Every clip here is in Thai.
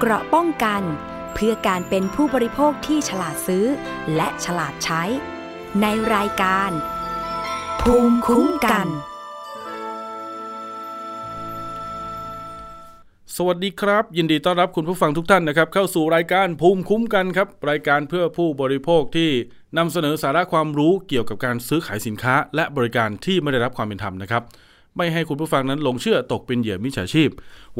เกราะป้องกัน เพื่อการเป็นผู้บริโภคที่ฉลาดซื้อ และฉลาดใช้ ในรายการ ภูมิคุ้มกัน สวัสดีครับ ยินดีต้อนรับคุณผู้ฟังทุกท่านนะครับ เข้าสู่รายการภูมิคุ้มกันครับ รายการเพื่อผู้บริโภคที่นำเสนอสาระความรู้เกี่ยวกับการซื้อขายสินค้า และบริการที่ไม่ได้รับความเป็นธรรมนะครับ ไม่ให้คุณผู้ฟังนั้นหลงเชื่อตกเป็นเหยื่อมิจฉาชีพ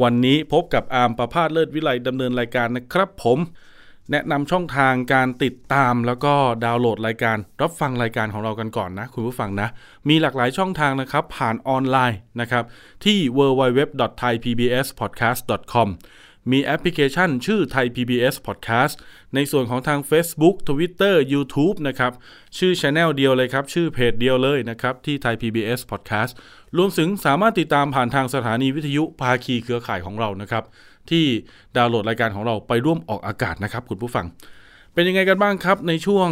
วันนี้พบกับอาร์มประพาสเลิศวิไลดำเนินรายการนะครับผม แนะนำช่องทางการติดตามแล้วก็ดาวน์โหลดรายการ รับฟังรายการของเรากันก่อนนะ คุณผู้ฟังนะ มีหลากหลายช่องทางนะครับ ผ่านออนไลน์นะครับ ที่ www.thaipbspodcast.com มีแอปพลิเคชันชื่อ Thai PBS Podcast ในส่วนของทาง Facebook Twitter YouTube นะครับ ชื่อ Channel เดียวเลยครับ ชื่อเพจเดียวเลยนะครับ ที่ Thai PBS Podcast รวมถึงสามารถติดตามผ่านทางสถานีวิทยุภาคีเครือข่ายของเรานะครับ ที่ดาวน์โหลดรายการของเราไปร่วมออกอากาศนะครับ คุณผู้ฟัง เป็นยังไงกันบ้างครับ ในช่วง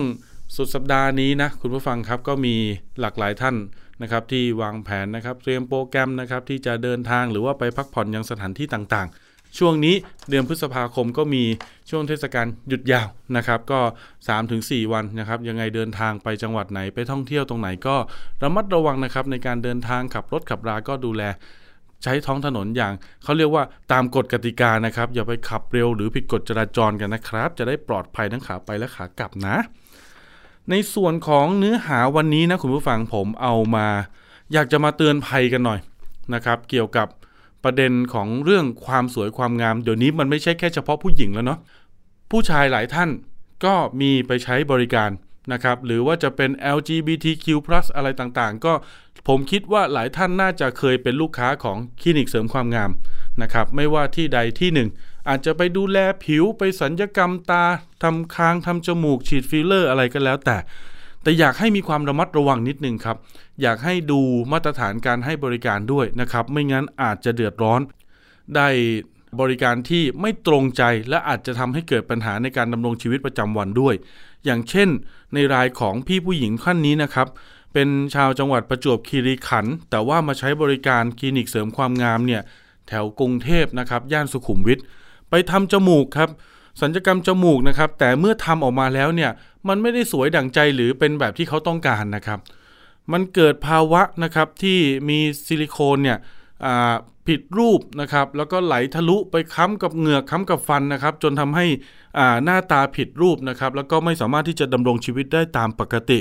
สุดสัปดาห์นี้นะคุณผู้ฟังครับก็มีหลากหลายท่านนะครับที่วางแผนนะครับเตรียมโปรแกรมนะครับที่จะเดินทางหรือว่าไปพักผ่อนยังสถานที่ต่างๆ ช่วงนี้เดือนพฤษภาคมก็มีช่วงเทศกาลหยุดยาวนะครับ ก็ 3-4 วันนะครับ ยังไงเดินทางไปจังหวัดไหนไปท่องเที่ยวตรงไหนก็ระมัดระวังนะครับ ในการเดินทางขับรถขับราก็ดูแลใช้ท้องถนนอย่างเขาเรียกว่าตามกฎกติกานะครับ อย่าไปขับเร็วหรือผิดกฎจราจรกันนะครับ จะได้ปลอดภัยทั้งขาไปและขากลับนะ ในส่วนของเนื้อหาวันนี้นะคุณผู้ฟังผมเอามา อยากจะมาเตือนภัยกันหน่อยนะครับ เกี่ยวกับ ประเด็นของเรื่องความสวยความงาม เดี๋ยวนี้มันไม่ใช่แค่เฉพาะผู้หญิงแล้วเนาะผู้ชายหลายท่านก็มีไปใช้บริการนะครับหรือว่าจะเป็น LGBTQ+ อะไรต่างๆ ก็ผมคิดว่าหลายท่านน่าจะเคยเป็นลูกค้าของคลินิกเสริมความงามนะครับไม่ว่าที่ใดที่หนึ่ง อาจจะไปดูแลผิวไปศัลยกรรมตาทำคางทำจมูกฉีดฟิลเลอร์อะไรก็แล้วแต่ แต่อยากให้มีความระมัดระวังนิดนึงครับ อยากให้ดูมาตรฐานการให้บริการด้วยนะครับ ไม่งั้นอาจจะเดือดร้อน ได้บริการที่ไม่ตรงใจและอาจจะทำให้เกิดปัญหาในการดำรงชีวิตประจำวันด้วย อย่างเช่น ในรายของพี่ผู้หญิงท่านนี้นะครับ เป็นชาวจังหวัดประจวบคีรีขันธ์แต่ว่ามาใช้บริการคลินิกเสริมความงามเนี่ยแถวกรุงเทพนะครับ ย่านสุขุมวิทไปทำจมูกครับสัญญกรรมจมูกนะครับ แต่เมื่อทำออกมาแล้วเนี่ย มันไม่ได้สวยดั่งใจหรือเป็นแบบที่เขาต้องการนะครับ มันเกิดภาวะนะครับที่มีซิลิโคนเนี่ยผิดรูปนะครับ แล้วก็ไหลทะลุไปค้ำกับเหงือกค้ำกับฟันนะครับ จนทำให้หน้าตาผิดรูปนะครับ แล้วก็ไม่สามารถที่จะดำรงชีวิตได้ตามปกติ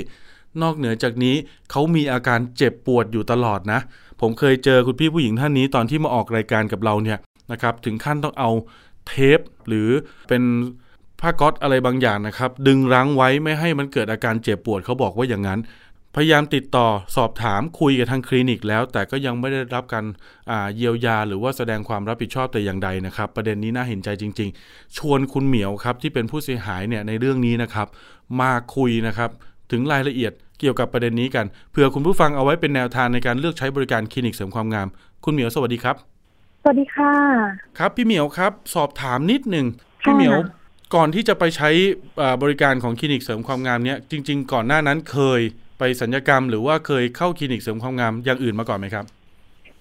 นอกเหนือจากนี้เขามีอาการเจ็บปวดอยู่ตลอดนะ ผมเคยเจอคุณพี่ผู้หญิงท่านนี้ตอนที่มาออกรายการกับเราเนี่ยนะครับ ถึงขั้นต้องเอาเทปหรือเป็น ผ้าก๊อตอะไรบางอย่างนะครับ ดึงรั้งไว้ไม่ให้มันเกิดอาการเจ็บปวดเขาบอกว่าอย่างนั้น พยายามติดต่อสอบถามคุยกับทางคลินิกแล้ว แต่ก็ยังไม่ได้รับการเยียวยา หรือว่าแสดงความรับผิดชอบแต่อย่างใดนะครับ ประเด็นนี้น่าเห็นใจจริง ๆ ชวนคุณเหมียวครับที่เป็นผู้เสียหายเนี่ยในเรื่องนี้นะครับ มาคุยนะครับถึงรายละเอียดเกี่ยวกับประเด็นนี้กันเผื่อคุณผู้ฟังเอาไว้เป็นแนวทางในการเลือกใช้บริการคลินิกเสริมความงาม คุณเหมียวสวัสดีครับ สวัสดีค่ะ ครับพี่เหมียวครับ สอบถามนิดหนึ่งพี่เหมียว ก่อนที่จะไปใช้บริการของคลินิกเสริมความงามเนี้ยจริง ๆ ก่อนหน้านั้นเคยไปสัญญกรรม หรือว่าเคยเข้าคลินิกเสริมความงามอย่างอื่นมาก่อนไหมครับ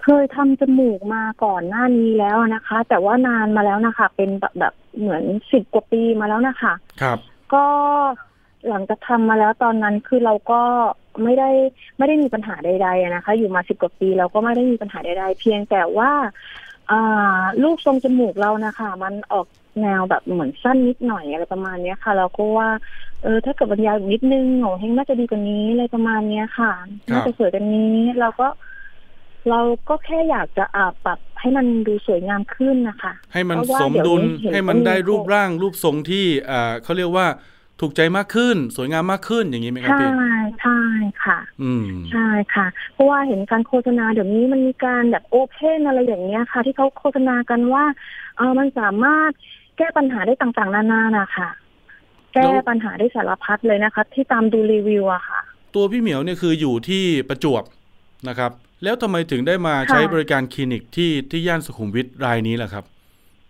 เคยทำจมูกมาก่อนหน้านี้แล้วนะคะ แต่ว่านานมาแล้วนะคะ เป็นแบบแบบเหมือนสิบกว่าปีมาแล้วนะคะ ครับ ก็หลังจากทำมาแล้วตอนนั้นคือเราก็ไม่ได้ไม่ได้มีปัญหาใดๆนะคะ อยู่มาสิบกว่าปีเราก็ไม่ได้มีปัญหาใดๆ เพียงแต่ว่าอ่าลูกทรงจมูกเรานะคะ มันออก แนวแบบเหมือนสั้นนิดหน่อยอะไรประมาณเนี้ยค่ะ เราก็ว่า เออถ้าเกิดบรรยายนิดนึงโหเฮงน่าจะดีกว่านี้อะไรประมาณเนี้ยค่ะน่าจะสวยกว่านี้ เราก็ เราก็แค่อยากจะอาปรับให้มันดูสวยงามขึ้นนะคะ ให้มันสมดุลให้มันได้รูปร่างรูปทรงที่อ่าเขาเรียกว่าถูกใจมากขึ้น สวยงามมากขึ้นอย่างนี้ไหมครับพี่ใช่ใช่ค่ะ อืมใช่ค่ะ เพราะว่าเห็นการโฆษณาเดี๋ยวนี้มันมีการแบบโอเพนอะไรอย่างเงี้ยค่ะ ที่เขาโฆษณากันว่าเออมันสามารถ แก้ปัญหาได้ต่างๆ นานานะคะแก้ปัญหาได้สารพัดเลยนะคะ ที่ตามดูรีวิวอะค่ะ ตัวพี่เหมียวเนี่ยคืออยู่ที่ประจวบนะครับ แล้วทำไมถึงได้มาใช้บริการคลินิกที่ที่ย่านสุขุมวิทรายนี้ล่ะครับ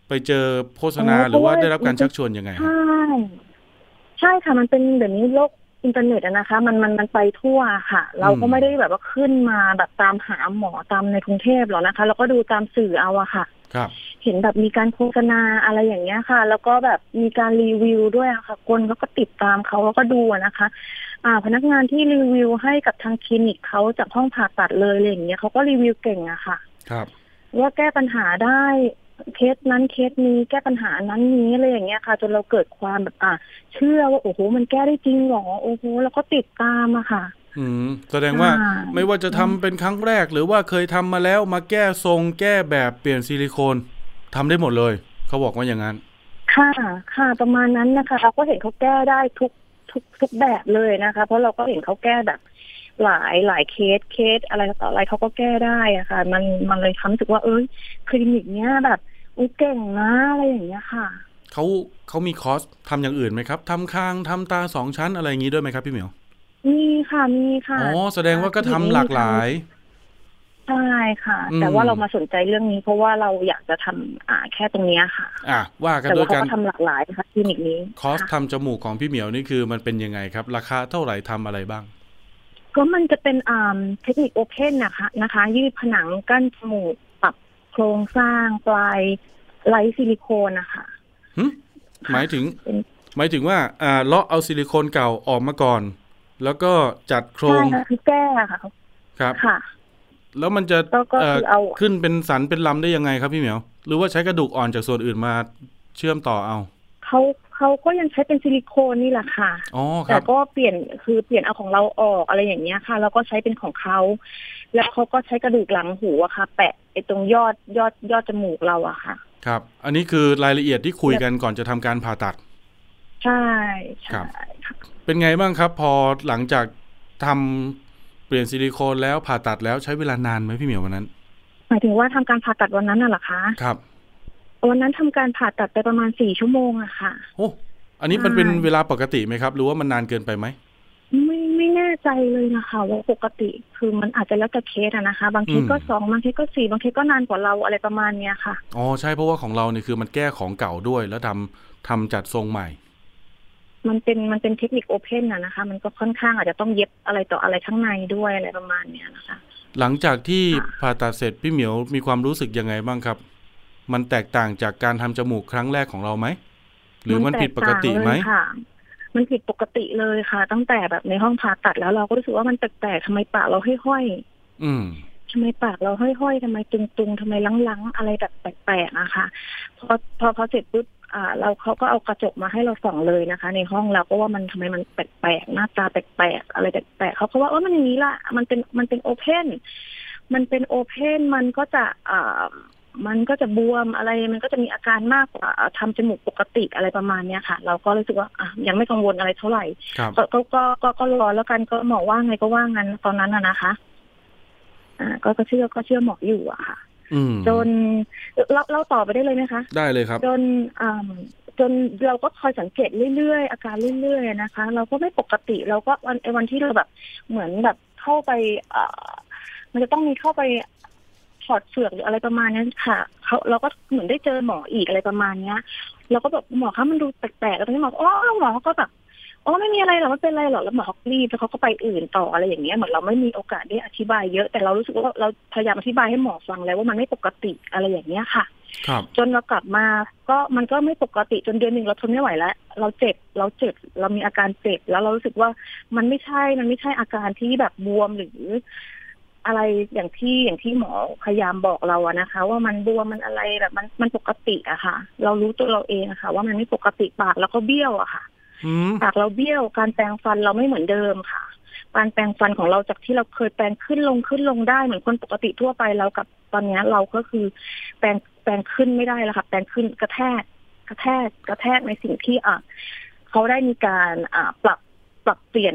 ไปเจอโฆษณาหรือว่าได้รับการชักชวนยังไงใช่ใช่ค่ะมันเป็นเดี๋ยวนี้โลกอินเทอร์เน็ตนะคะ มันมันมันไปทั่วค่ะ เราก็ไม่ได้แบบว่าขึ้นมาแบบตามหาหมอตามในกรุงเทพหรอกนะคะ เราก็ดูตามสื่อเอาอะค่ะ ครับ เห็นแบบมีการโฆษณาอะไรอย่างเงี้ยค่ะ แล้วก็แบบมีการรีวิวด้วยอะค่ะ คนเขาก็ติดตามเขาแล้วก็ดูอะนะคะ อ่า พนักงานที่รีวิวให้กับทางคลินิกเขาจากห้องผ่าตัดเลยอะไรอย่างเงี้ยเขาก็รีวิวเก่งอะค่ะ ครับ ว่าแก้ปัญหาได้เคสนั้นเคสนี้แก้ปัญหานั้นนี้อะไรอย่างเงี้ยค่ะ จนเราเกิดความแบบอ่า เชื่อว่าโอ้โหมันแก้ได้จริงเหรอโอ้โหแล้วก็ติดตามอะค่ะอืมแสดงว่าอ่าไม่ว่าจะทำเป็นครั้งแรก หรือว่าเคยทำมาแล้วมาแก้ทรงแก้แบบเปลี่ยนซิลิโคน ทำได้หมดเลย เขาบอกว่าอย่างนั้น ค่ะค่ะประมาณนั้นนะคะเราก็เห็นเขาแก้ได้ทุกทุกทุกแบบเลยนะคะ เพราะเราก็เห็นเขาแก้แบบ หลายหลายเคสเคสอะไรต่ออะไรเขาก็แก้ได้อะค่ะ มันมันเลยทำรู้สึกว่า เอ้ยคลินิกเนี้ยแบบอุ้ยเก่งนะอะไรอย่างเงี้ยค่ะเขาเขามีคอร์สทำอย่างอื่นไหมครับทำคางทำตาสองชั้นอะไรอย่างนี้ด้วยไหมครับ พี่เหมียวมีค่ะมีค่ะอ๋อแสดงว่าก็ทำหลากหลาย ใช่ค่ะอืมแต่ว่าเรามาสนใจเรื่องนี้ เพราะว่าเราอยากจะทำอ่าแค่ตรงเนี้ยค่ะ อะว่ากันแต่ด้วว่ายเขากันก็ทำหลากหลายนะคะคลินิกนี้ คอร์สค่ะทำจมูกของพี่เหมียวนี่คือมันเป็นยังไงครับ ราคาเท่าไหร่ทำอะไรบ้าง ก็มันจะเป็นอ่าเทคนิค open นะคะนะคะ ยืดผนังกั้นจมูกปรับโครงสร้างปลายไร้ซิลิโคนนะคะหึหมายถึงเป็นหมายถึงว่าอ่าเลาะเอาซิลิโคนเก่าออกมาก่อน แล้วก็จัดโครใช่งค่ะคือแก้ค่ะครับค่ะ แล้วมันจะก็ก็เอ่อคือเอาขึ้นเป็นสันเป็นลำได้ยังไงครับพี่เหมียว หรือว่าใช้กระดูกอ่อนจากส่วนอื่นมาเชื่อมต่อเอาเขาเขาก็ยังใช้เป็นซิลิโคนนี่แหละค่ะอ๋อคแต่รับก็เปลี่ยนคือเปลี่ยนเอาของเราออกอะไรอย่างเงี้ยค่ะ แล้วก็ใช้เป็นของเขาแล้วเขาก็ใช้กระดูกหลังหูอะค่ะ แปะไอ้ตรงยอดยอดยอดจมูกเราอะค่ะ ครับ อันนี้คือรายละเอียดที่คุยกันก่อนจะทำการผ่าตัด ใช่ครัใช่บค่ะเป็นไงบ้างครับ พอหลังจากทำเปลี่ยนซิลิโคนแล้วผ่าตัดแล้วใช้เวลานานไหมพี่เหมียววันนั้น หมายถึงว่าทำการผ่าตัดวันนั้นน่ะเหรอคะครับวันนั้นทำการผ่าตัดไปประมาณสี่ชั่วโมงอะค่ะโอ้อันนี้มันใช่เป็นเวลาปกติไหมครับหรือว่ามันนานเกินไปไหมไม่ไม่แน่ใจเลยนะคะว่าปกติคือมันอาจจะแล้วแต่เคสอะนะคะ บางเคสก็อืมสองบางเคสก็สี่บางเคสก็นานกว่าเราอะไรประมาณเนี้ยค่ะอ๋อใช่เพราะว่าของเราเนี่ยคือมันแก้ของเก่าด้วยแล้วทำทำจัดทรงใหม่ มันเป็นมันเป็นเทคนิคโอเพนอะนะคะ มันก็ค่อนข้างอาจจะต้องเย็บอะไรต่ออะไรข้างในด้วยอะไรประมาณเนี้ยนะคะ หลังจากที่ค่ะผ่าตัดเสร็จพี่เหมียวมีความรู้สึกยังไงบ้างครับ มันแตกต่างจากการทำจมูกครั้งแรกของเราไหมหรือมันผิดปกติไหมนแตกต่างเลยค่ะมันผิดปกติเลยค่ะ ตั้งแต่แบบในห้องผ่าตัดแล้วเราก็รู้สึกว่ามันแปลกๆทำไมปากเราห้อยอืมๆทำไมปากเราห้อยๆทำไมตุงๆทำไมลังๆ อะไรแบบแปลกๆอะค่ะ พอพอพอเสร็จปุ๊บ อ่าเราเขาก็เอากระจกมาให้เราส่องเลยนะคะ ในห้องเราก็ว่ามันทำไมมันแปลกๆหน้าตาแปลกๆอะไรแปลกๆเขาก็ว่าเออมันอย่างนี้ละมันเป็นมันเป็นโอเพนมันเป็นโอเพนมันก็จะอ่ามันก็จะบวมอะไร มันก็จะมีอาการมากกว่าทำจมูกปกติอะไรประมาณเนี้ยค่ะ เราก็รู้สึกว่าอะยังไม่กังวลอะไรเท่าไหร่ครับก็ก็ก็ก็ก็รอแล้วกันก็หมอว่าไงก็ว่างั้นตอนนั้นอะนะคะ อ่า ก็ก็เชื่อก็เชื่อหมออยู่อะค่ะอืม จนเล่าเล่าต่อไปได้เลยไหมคะ ได้เลยครับ จนอ่าจนเราก็คอยสังเกตเรื่อยๆอาการเรื่อยๆนะคะ เราก็ไม่ปกติเราก็วันไอ้วันที่เราแบบเหมือนแบบเข้าไปอ่ามันจะต้องมีเข้าไปถอดเสือกหรืออะไรประมาณนั้นค่ะเขาเราก็เหมือนได้เจอหมออีกอะไรประมาณเนี้ยเราก็แบบหมอคะมันดูแปลกๆแล้วตอนนี้หมออ๋อหมอเขาก็แบบ อ๋อไม่มีอะไรหรอกไม่เป็นไรหรอกแล้วหมอเขาก็รีบแล้วเขาก็ไปอื่นต่ออะไรอย่างเงี้ยเหมือนเราไม่มีโอกาสได้อธิบายเยอะแต่เรารู้สึกว่าเราพยายามอธิบายให้หมอฟังแล้วว่ามันไม่ปกติอะไรอย่างเงี้ยค่ะครับจนเรากลับมาก็มันก็ไม่ปกติจนเดือนหนึ่งเราทนไม่ไหวแล้ว เราเจ็บเราเจ็บ เรามีอาการเจ็บแล้วเรารู้สึกว่ามันไม่ใช่มันไม่ใช่อาการที่แบบบวมหรือ อะไรอย่างที่อย่างที่หมอพยายามบอกเราอะนะคะ ว่ามันบวมมันอะไรแบบมันมันปกติอะค่ะ เรารู้ตัวเราเองอะค่ะ ว่ามันไม่ปกติปากแล้วก็เบี้ยวอะค่ะอืม ปากเราเบี้ยวการแปรงฟันเราไม่เหมือนเดิมค่ะ การแปรงฟันของเราจากที่เราเคยแปรงขึ้นลงขึ้นลงได้เหมือนคนปกติทั่วไปแล้วกับตอนเนี้ยเราก็คือแปรงแปรงขึ้นไม่ได้แล้วค่ะ แปรงขึ้นกระแทกกระแทกกระแทกในสิ่งที่อะเขาได้มีการอ่าปรับปรับเปลี่ยน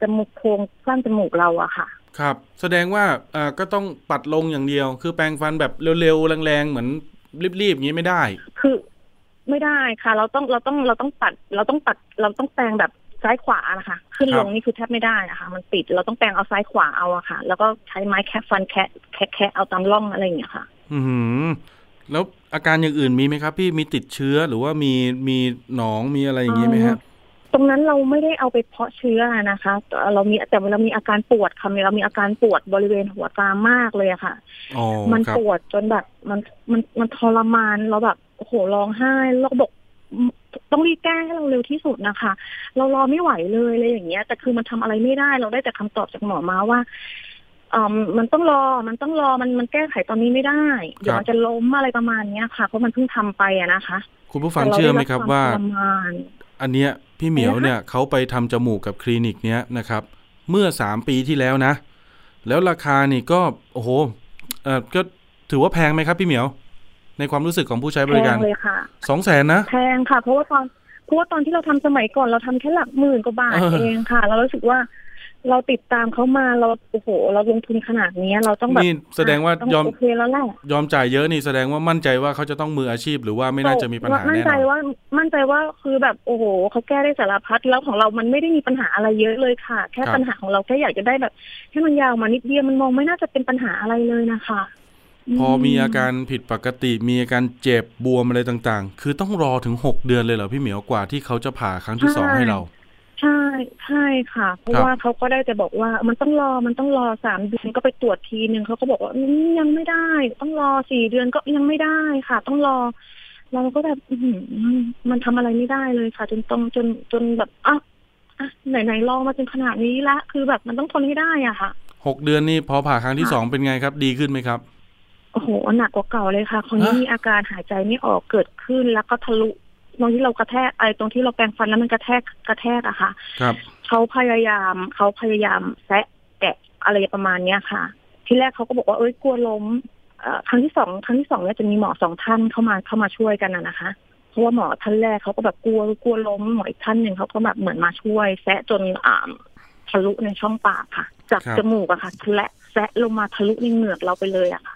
จมูกโพรงสร้างจมูกเราอะค่ะ ครับ แสดงว่าอ่าก็ต้องปัดลงอย่างเดียว คือแปรงฟันแบบเร็วๆแรงๆเหมือนรีบๆอย่างนี้ไม่ได้ คือ ไม่ได้ค่ะ เราต้องเราต้องเราต้องปัด เราต้องปัดเราต้องแปรงแบบซ้ายขวานะคะ ขึ้นลงนี่คือแทบไม่ได้นะคะ มันติดเราต้องแปรงเอาซ้ายขวาเอาอะค่ะ แล้วก็ใช้ไม้แคะฟันแคะแคะแคะเอาตามร่องอะไรอย่างเงี้ยค่ะ อืมแล้วอาการอย่างอื่นมีไหมครับ พี่มีติดเชื้อหรือว่ามีมีหนองมีอะไรอย่างนี้ไหมฮะตตรงนั้นเราไม่ได้เอาไปเพาะเชื้อนะคะแต่เรามีแต่เรามีอาการปวดค่ะเรามีอาการปวดบริเวณหัวตามากเลยอะค่ะอ๋อมันครับปวดจนแบบมันมันมันทรมานเราแบบ โอ้โหร้องไห้แล้วก็บอกอืมต้องรีบแก้ให้เราเร็วที่สุดนะคะ เรารอไม่ไหวเลยอะไรอย่างเงี้ย แต่คือมันทำอะไรไม่ได้ เราได้แต่คำตอบจากหมอมาว่าอ่ามันต้องรอ มันต้องรอ มันมันแก้ไขตอนนี้ไม่ได้ เดี๋ยวมันจะล้มอะไรประมาณเนี้ยค่ะ เพราะมันเพิ่งทำไปอะนะคะ คุณผู้ฟังเชื่อไหมครับว่าแต่เรได้รับควมทรมานอันเนี้ยพี่เหมียวอะไรนะคะเนี่ยเขาไปทำจมูกกับคลินิกเนี้ยนะครับ เมื่อสามปีที่แล้วนะ แล้วราคานี่ก็โอ้โหเออก็ถือว่าแพงไหมครับพี่เหมียว ในความรู้สึกของผู้ใช้บริการแพงเลยค่ะสองแสนนะแพงค่ะ เพราะว่าตอนเพราะว่าตอนที่เราทำสมัยก่อนเราทำแค่หลักหมื่นกว่าบาทเออเองค่ะ เรารู้สึกว่าเราติดตามเขามาเราโอ้โห เราลงทุนขนาดนี้เราต้องแบบนี่แสดงว่าต้องยอมโอเคแล้วแหละยอมจ่ายเยอะนี่แสดงว่ามั่นใจว่าเขาจะต้องมืออาชีพหรือว่าไม่น่าจะมีปัญหามั่นแน่ใจนอนว่ามั่นใจว่าคือแบบโอ้โหเขาแก้ได้สารพัดแล้วของเรามันไม่ได้มีปัญหาอะไรเยอะเลยค่ะ แค่ครับปัญหาของเราแค่อยากจะได้แบบให้มันยาวมานิดเดียวมันมองไม่น่าจะเป็นปัญหาอะไรเลยนะคะ พอมีอาการผิดปกติมีอาการเจ็บบวมอะไรต่างๆ คือต้องรอถึงหกเดือนเลยเหรอพี่เหมียวกว่าที่เขาจะผ่าครั้งที่สองให้เรา ใช่ใช่ค่ะ เพราะครับว่าเขาก็ได้แต่บอกว่ามันต้องรอมันต้องรอสามเดือนก็ไปตรวจทีหนึ่งเขาก็บอกว่าอืมยังไม่ได้ ต้องรอสี่เดือนก็ยังไม่ได้ค่ะ ต้องรอ เราก็แบบอื้อหือมันทำอะไรไม่ได้เลยค่ะ จนต้องจนจนแบบอะอะไหนไหนๆลองมาจนขนาดนี้ละ คือแบบมันต้องทนให้ได้อะค่ะหกเดือนนี่พอผ่าครั้งที่ค่ะสองเป็นไงครับ ดีขึ้นไหมครับ โอ้โหหนักกว่าเก่าเลยค่ะคนนี้ฮะมีอาการหายใจไม่ออกเกิดขึ้นแล้วก็ทะลุตรงที่เรากระแทกไอ้ตรงที่เราแปรงฟันแล้วมันกระแทกกระแทกอะค่ะ ครับเขาพยายามเขาพยายามแซะแกะอะไรประมาณเนี้ยค่ะ ที่แรกเขาก็บอกว่าเอ้ยกลัวล้มเอ่อครั้งที่สองครั้งที่สองเนี่ยจะมีหมอสองท่านเข้ามาเข้ามาช่วยกันนะนะคะเพราะว่าหมอท่านแรกเขาก็แบบกลัวกลัวล้มหมออีกท่านหนึ่งเขาก็แบบเหมือนมาช่วย แซะจนอ่าทะลุในช่องปากค่ะ จากครับจมูกอะค่ะทะละแซะลงมาทะลุในเหงือกเราไปเลยอะค่ะ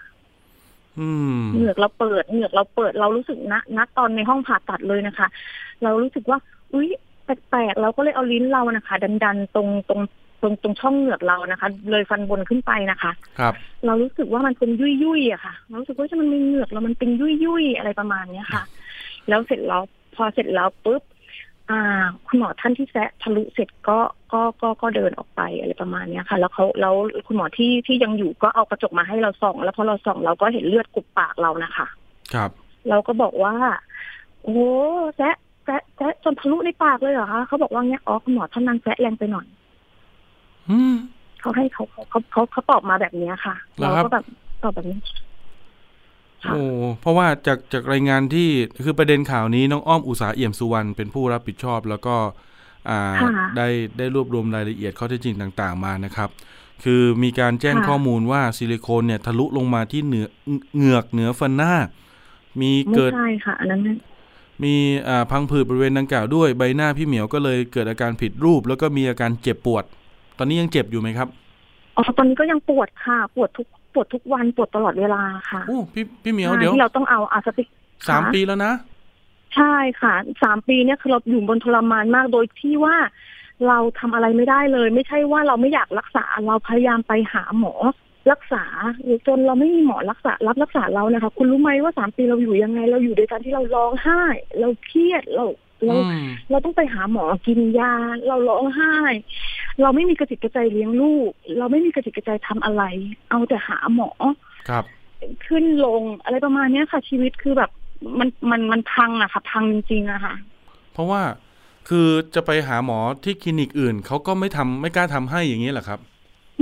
อืม เหงือกเราเปิดเหงือกเราเปิดเรารู้สึกณณตอนในห้องผ่าตัดเลยนะคะ เรารู้สึกว่า อุ้ยแปลกๆเราก็เลยเอาลิ้นเรานะคะ ดันๆตรงตรงตรงตรงช่องเหงือกเรานะคะ เลยฟันบนขึ้นไปนะคะ ครับ เรารู้สึกว่ามันเป็นยุ่ยยุ่ยๆอะค่ะเรารู้สึกว่ามันมีเหงือกแล้วมันเป็นยุ่ยยุ่ยๆอะไรประมาณเนี้ยค่ะ แล้วเสร็จแล้วพอเสร็จแล้วปุ๊บอ่า คุณหมอท่านที่แซะทะลุเสร็จก็ก็ก็ก็เดินออกไปอะไรประมาณเนี้ยค่ะ แล้วเขาแล้วคุณหมอที่ที่ยังอยู่ก็เอากระจกมาให้เราส่อง แล้วพอเราส่องเราก็เห็นเลือดกุบปากเรานะคะ ครับ เราก็บอกว่าโอ้โหแซะแซะแซะจนทะลุในปากเลยเหรอคะเขาบอกว่าเนี้ยอ๋อคุณหมอท่านนั้นแซะแรงไปหน่อยอืมเขาให้เขาเขาเขาเขาตอบมาแบบเนี้ยค่ะเหรอเราครับก็แบบตอบแบบนี้ค่ะ โอ้เพราะว่าจากจากรายงานที่คือประเด็นข่าวนี้น้องอ้อมอุตสาหเอี่ยมสุวรรณเป็นผู้รับผิดชอบ แล้วก็อ่าค่ะได้ได้รวบรวมรายละเอียดข้อเท็จจริงต่างๆมานะครับ คือมีการแจ้งค่ะข้อมูลว่าซิลิโคนเนี่ยทะลุลงมาที่เหนือเหงือกเหนือฟันหน้า มีไม่เกิดใช่ค่ะอันนั้นไม่มีอ่าพังผืดบริเวณดังกล่าวด้วยใบหน้าพี่เหมียวก็เลยเกิดอาการผิดรูป แล้วก็มีอาการเจ็บปวด ตอนนี้ยังเจ็บอยู่ไหมครับอ๋อตอนนี้ก็ยังปวดค่ะ ปวดทุก ปวดทุกวันปวดตลอดเวลาค่ะโอ้พี่พี่เหมียวใช่เดี๋ยวที่เราต้องเอาอาสติกสามค่ะปีแล้วนะ ใช่ค่ะสามปีเนี่ยคือเราอยู่บนทรมานมากโดยที่ว่าเราทำอะไรไม่ได้เลย ไม่ใช่ว่าเราไม่อยากรักษาเราพยายามไปหาหมอรักษาจนเราไม่มีหมอรักษารับรักษาเรานะคะ คุณรู้ไหมว่าสามปีเราอยู่ยังไง เราอยู่โดยการที่เราร้องไห้ เราเครียดเราเราอืมเราต้องไปหาหมอกินยา เราร้องไห้ เราไม่มีกระจิตกระใจเลี้ยงลูก เราไม่มีกระจิตกระใจทำอะไร เอาแต่หาหมอครับ ขึ้นลงอะไรประมาณเนี้ยค่ะ ชีวิตคือแบบมันมันมันพังอะค่ะ พังจริงๆอะค่ะ เพราะว่าคือจะไปหาหมอที่คลินิกอื่นเขาก็ไม่ทำไม่กล้าทำให้อย่างนี้แหละครับ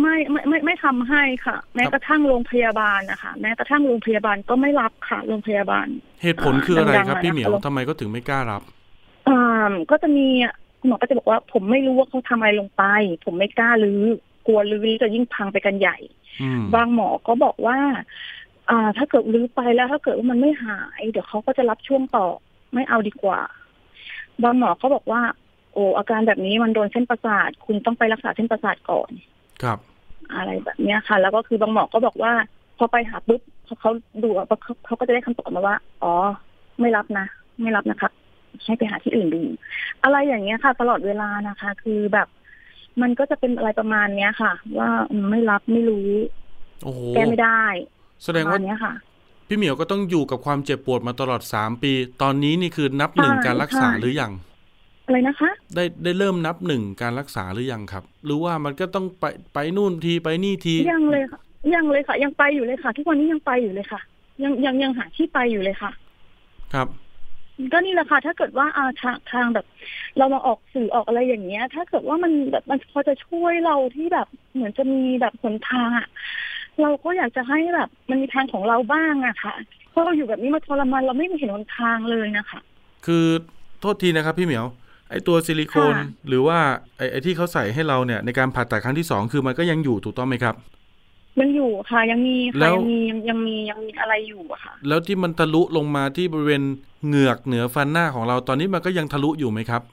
ไม่ไม่ไม่ไม่ทำให้ค่ะ แม้กระทั่งโรงพยาบาลนะคะแม้กระทั่งโรงพยาบาลก็ไม่รับค่ะ โรงพยาบาล เหตุผลคืออะไรครับดังๆพี่เหมียวนะคะทำไมก็ถึงไม่กล้ารับอ่าก็จะมี คุณหมอก็จะบอกว่าผมไม่รู้ว่าเขาทำอะไรลงไป ผมไม่กล้ารื้อกลัวรื้อจะยิ่งพังไปกันใหญ่อืมบางหมอก็บอกว่า อ่า ถ้าเกิดรื้อไปแล้ว ถ้าเกิดว่ามันไม่หาย เดี๋ยวเขาก็จะรับช่วงต่อ ไม่เอาดีกว่า บางหมอก็บอกว่า โอ้อาการแบบนี้มันโดนเส้นประสาท คุณต้องไปรักษาเส้นประสาทก่อน ครับ อะไรแบบเนี้ยค่ะ แล้วก็คือบางหมอก็บอกว่า พอไปหาปุ๊บพอเขาดูอะเขาเขาก็จะได้คำตอบมาว่า อ๋อ ไม่รับนะ ไม่รับนะครับ ให้ไปหาที่อื่นดู อะไรอย่างเงี้ยค่ะ ตลอดเวลานะคะ คือแบบ มันก็จะเป็นอะไรประมาณเนี้ยค่ะ ว่าอืมไม่รับไม่รู้โอ้โหแก้ไม่ได้ แสดงประว่ามาณเนี้ยค่ะ พี่เหมียวก็ต้องอยู่กับความเจ็บปวดมาตลอดสามปี ตอนนี้นี่คือนับหนึ่งใช่การรักษาใช่หรือยังอะไรนะคะ ได้ได้เริ่มนับหนึ่งการรักษาหรือยังครับ หรือว่ามันก็ต้องไปไปนู่นทีไปนี่ทียังเลยค่ะยังเลยค่ะ ยังไปอยู่เลยค่ะ ทุกวันนี้ยังไปอยู่เลยค่ะ ยังยังยังหาที่ไปอยู่เลยค่ะ ครับ ก็นี่แหละค่ะถ้าเกิดว่าอาทางทางแบบ เรามาออกสื่อออกอะไรอย่างเงี้ย ถ้าเกิดว่ามันแบบมันพอจะช่วยเราที่แบบเหมือนจะมีแบบหนทางอะเราก็อยากจะให้แบบ มันมีทางของเราบ้างอะค่ะเพราะเราอยู่แบบนี้มาทรมานเราไม่เห็นหนทางเลยนะคะ คือโทษทีนะครับพี่เหมียวไอตัวซิลิโคนค่ะหรือว่าไอไอที่เขาใส่ให้เราเนี่ยในการผ่าตัดครั้งที่สองคือมันก็ยังอยู่ถูกต้องไหมครับ มันอยู่ค่ะยังมีแล้ค่ะว ยังมียังยังมียังมีอะไรอยู่อะค่ะ แล้วที่มันทะลุลงมาที่บริเวณเหงือกเหนือฟันหน้าของเราตอนนี้มันก็ยังทะลุอยู่ไหมครับ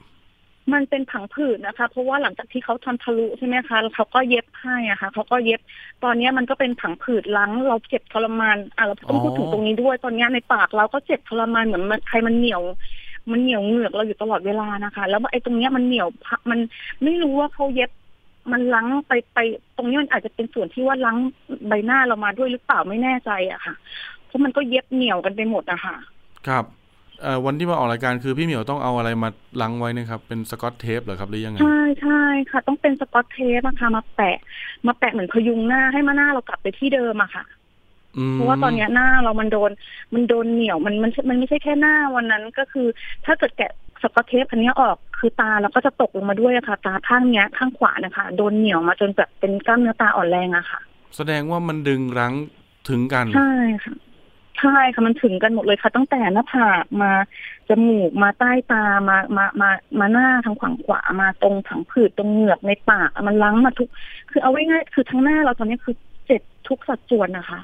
มันเป็นผังผืดนะคะ เพราะว่าหลังจากที่เขาทำทะลุใช่ไหมคะแล้วเขาก็เย็บให้อะค่ะเขาก็เย็บ ตอนเนี้ยมันก็เป็นผังผืดลังเราเจ็บทรมานอะเราต้องพูดถึงตรงนี้ด้วย ตอนเนี้ยในปากเราก็เจ็บทรมานเหมือนมันใครมันเหนียว มันเหนียวเหงือกเราอยู่ตลอดเวลานะคะ แล้วไอ้ตรงเนี้ยมันเหนียวพักมันไม่รู้ว่าเขาเย็บ มันลังไปไป ตรงนี้มันอาจจะเป็นส่วนที่ว่าลังใบหน้าเรามาด้วยหรือเปล่าไม่แน่ใจอะค่ะ เพราะมันก็เย็บเหนียวกันไปหมดอะค่ะ ครับเอ่อวันที่มาออกรายการคือพี่เหมียวต้องเอาอะไรมาลังไว้นะครับ เป็นสกอตเทปเหรอครับหรือยังไงใช่ใช่ค่ะ ต้องเป็นสกอตเทปอะค่ะมาแปะ มาแปะเหมือนพยุงหน้าให้มาหน้าเรากลับไปที่เดิมอะค่ะอืมเพราะว่าตอนเนี้ยหน้าเรามันโดน มันโดนเหนียวมันมันมันไม่ใช่แค่หน้าวันนั้นก็คือ ถ้าเกิดแกะ สกอตเทปอันเนี้ยออกคือตาเราก็จะตกลงมาด้วยอะค่ะ ตาข้างเนี้ยข้างขวานะคะโดนเหนียวมาจนแบบเป็นกล้ามเนื้อตาอ่อนแรงอะค่ะ แสดงว่ามันดึงรั้งถึงกันใช่ค่ะใช่ค่ะมันถึงกันหมดเลยค่ะ ตั้งแต่หน้าผากมาจมูกมาใต้ตามามามามาหน้าทางฝั่งขวามาตรงผังผืดตรงเหงือกในปากอะมันล้างมาทุก คือเอาไว้ง่ายๆคือทั้งหน้าเราตอนนี้คือเจ็บทุกสัดส่วนนะคะ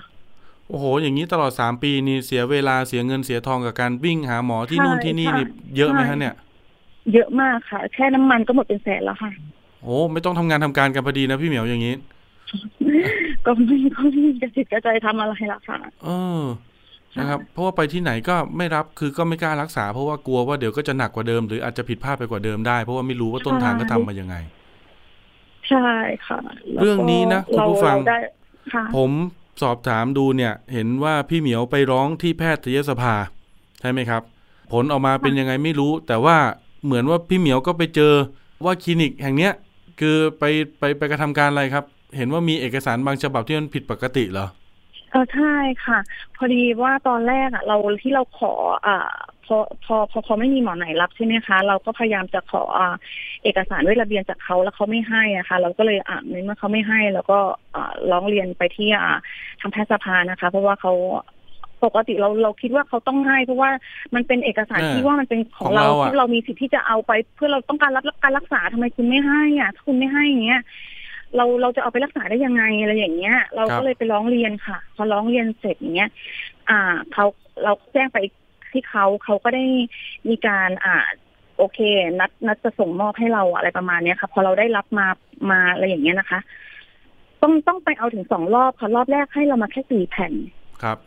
โอ้โห อย่างนี้ตลอดสามปีนี่เสียเวลาเสียเงินเสียทองกับการวิ่งหาหมอที่ใช่นู่นที่นี่ใช่นี่เยอะไหมใช่ฮะเนี่ย เยอะมากค่ะ แค่น้ำมันก็หมดเป็นแสนแล้วค่ะ โอ้ไม่ต้องทำงานทำการกันพอดีนะพี่เหมียวอย่างนี้ ก็ไม่ก็ไม่มีกระจิตกระใจทำอะไรละค่ะ เออ นะครับ เพราะว่าไปที่ไหนก็ไม่รับคือก็ไม่กล้ารักษา เพราะว่ากลัวว่าเดี๋ยวก็จะหนักกว่าเดิม หรืออาจจะผิดพลาดไปกว่าเดิมได้เพราะว่าไม่รู้ว่าต้นทางก็ทำมายังไง ใช่ค่ะแล้วก็เรื่องนี้นะคุณผู้ฟังเราได้ค่ะผม สอบถามดูเนี่ยเห็นว่าพี่เหมียวไปร้องที่แพทยสภาใช่ไหมครับ ผลออกมาเป็นยังไงไม่รู้ แต่ว่าเหมือนว่าพี่เหมียวก็ไปเจอว่าคลินิกแห่งเนี้ยคือไปไปไปกระทำการอะไรครับ เห็นว่ามีเอกสารบางฉบับที่มันผิดปกติเหรอเออใช่ค่ะ พอดีว่าตอนแรกอะ เราที่เราขออ่า พอพอพอพอไม่มีหมอไหนรับใช่ไหมคะ เราก็พยายามจะขออ่าเอกสารเวทระเบียนจากเขาแล้วเขาไม่ให้อะค่ะ เราก็เลยอ่าในเมื่อเขาไม่ให้เราก็อ่าร้องเรียนไปที่อ่าทางแพทยสภานะคะ เพราะว่าเขาปกติเราเราคิดว่าเขาต้องให้เพราะว่ามันเป็นเอกสารเออที่ว่ามันเป็นของของเราเราอะที่เรามีสิทธิ์ที่จะเอาไป เพื่อเราต้องการรับรับการรักษาทำไมคุณไม่ให้อะถ้าคุณไม่ให้อย่างเงี้ยเราเราจะเอาไปรักษาได้ยังไงอะไรอย่างเงี้ย เราก็เลยไปร้องเรียนค่ะพอร้องเรียนเสร็จอย่างเงี้ย อ่าเขาเราแจ้งไป ที่เขาเขาก็ได้มีการอ่าโอเค นัดนัดจะส่งมอบให้เราอะไรประมาณเนี้ยค่ะ พอเราได้รับมามาอะไรอย่างเงี้ยนะคะ ต้องต้องไปเอาถึงสองรอบค่ะรอบแรกให้เรามาแค่สี่แผ่นครับ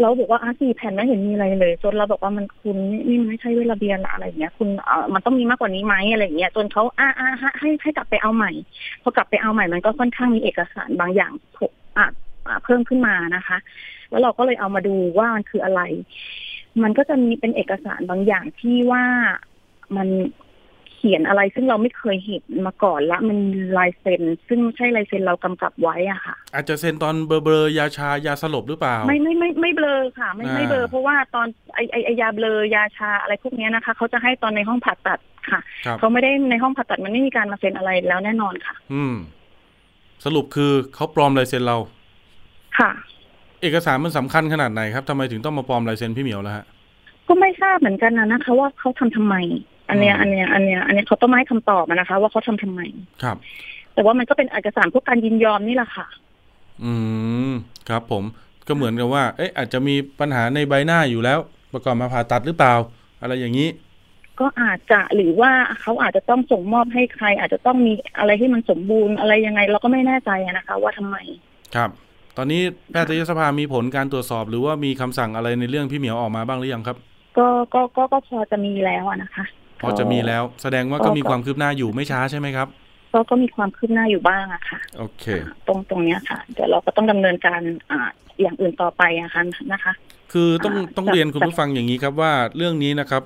เราบอกว่าอะสี่แผ่นไม่เห็นมีอะไรเลย จนเราบอกว่ามันคุณนี่นี่มันไม่ใช่เวทระเบียนละอะไรอย่างเงี้ย คุณเอ่อมันต้องมีมากกว่านี้ไหมอะไรอย่างเงี้ยจนเขาอ่าอ่าให้ให้ให้กลับไปเอาใหม่ พอกลับไปเอาใหม่มันก็ค่อนข้างมีเอกสารบางอย่างโผล่อะอะเพิ่มขึ้นมานะคะ แล้วเราก็เลยเอามาดูว่ามันคืออะไร มันก็จะมีเป็นเอกสารบางอย่างที่ว่ามันเขียนอะไรซึ่งเราไม่เคยเห็นมาก่อนละมันลายเซ็น ซึ่งไม่ใช่ลายเซ็นเรากำกับไว้อะค่ะ อาจจะเซ็นตอนเบลอเบลอยาชายาสลบหรือเปล่า ไม่ไม่ไม่ไม่เบลอค่ะ ไม่อ่าไม่เบลอเพราะว่าตอนไอไอไอยาเบลอยาชาอะไรพวกเนี้ยนะคะ เขาจะให้ตอนในห้องผ่าตัดค่ะครับเขาไม่ได้ในห้องผ่าตัดมันไม่มีการมาเซ็นอะไรแล้วแน่นอนค่ะ อืม สรุปคือเขาปลอมลายเซ็นเรา ค่ะ เอกสารมันสำคัญขนาดไหนครับทำไมถึงต้องมาปลอมลายเซ็นพี่เหมียวล่ะฮะก็ไม่ทราบเหมือนกันนะนะคะ ว่าเขาทำทำไม อันเนี้ยอืมอันเนี้ยอันเนี้ยอันเนี้ยเขาต้องมาให้คำตอบอะนะคะ ว่าเขาทำทำไมครับ แต่ว่ามันก็เป็นเอกสารพวกการยินยอมนี่แหละค่ะ อืมครับ ผมก็เหมือนกับว่า เอ๊ะอาจจะมีปัญหาในใบหน้าอยู่แล้ว ประกอบมาผ่าตัดหรือเปล่า อะไรอย่างนี้ ก็อาจจะหรือว่าเขาอาจจะต้องส่งมอบให้ใคร อาจจะต้องมีอะไรที่มันสมบูรณ์อะไรยังไง เราก็ไม่แน่ใจอะนะคะ ว่าทำไม ครับ ตอนนี้แพทยสภามีผลการตรวจสอบ หรือว่ามีคำสั่งอะไรในเรื่องพี่เหมียวออกมาบ้างหรือยังครับ ก็ก็ก็ก็พอจะมีแล้วอะนะคะพอจะมีแล้ว แสดงว่าก็มีความคืบหน้าอยู่ไม่ช้าใช่ไหมครับก็ก็มีความคืบหน้าอยู่บ้างอะค่ะ โอเค ตรงตรงเนี้ยค่ะ เดี๋ยวเราก็ต้องดำเนินการอ่าอย่างอื่นต่อไปอะค่ะนะคะ คือต้องอ่าต้องจะเรียนคุณจะผู้ฟังอย่างนี้ครับว่าเรื่องนี้นะครับ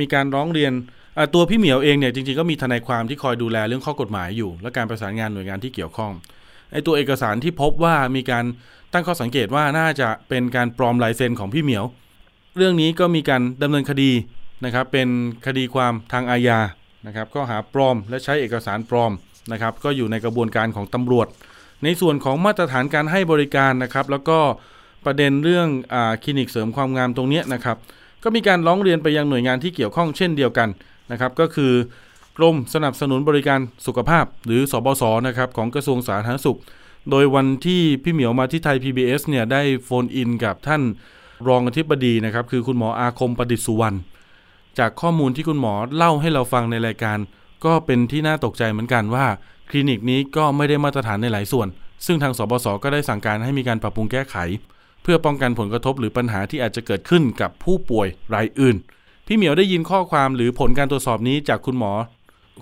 มีการร้องเรียนอะตัวพี่เหมียวเองเนี่ยจริงๆก็มีทนายความที่คอยดูแลเรื่องข้อกฎหมายอยู่ และการประสานงานหน่วยงานที่เกี่ยวข้อง ไอ้ตัวเอกสารที่พบว่ามีการตั้งข้อสังเกตว่าน่าจะเป็นการปลอมลายเซ็นของพี่เหมียว เรื่องนี้ก็มีการดำเนินคดีนะครับเป็นคดีความทางอาญานะครับข้อหาปลอมและใช้เอกสารปลอมนะครับก็อยู่ในกระบวนการของตำรวจ ในส่วนของมาตรฐานการให้บริการนะครับแล้วก็ประเด็นเรื่องอคลินิกเสริมความงามตรงเนี้ยนะครับก็มีการร้องเรียนไปยังหน่วยงานที่เกี่ยวข้องเช่นเดียวกันนะครับก็คือ กรมสนับสนุนบริการสุขภาพ หรือสบศนะครับของกระทรวงสาธารณสุข โดยวันที่พี่เหมียวมาที่ไทย PBS เนี่ยได้โฟนอินกับท่านรองอธิบดีนะครับคือคุณหมออาคมประดิษฐ์สุวรรณจากข้อมูลที่คุณหมอเล่าให้เราฟังในรายการ ก็เป็นที่น่าตกใจเหมือนกันว่า คลินิกนี้ก็ไม่ได้มาตรฐานในหลายส่วน ซึ่งทางสบศก็ได้สั่งการให้มีการปรับปรุงแก้ไข เพื่อป้องกันผลกระทบหรือปัญหาที่อาจจะเกิดขึ้นกับผู้ป่วยรายอื่น พี่เหมียวได้ยินข้อความหรือผลการตรวจสอบนี้จากคุณหมอ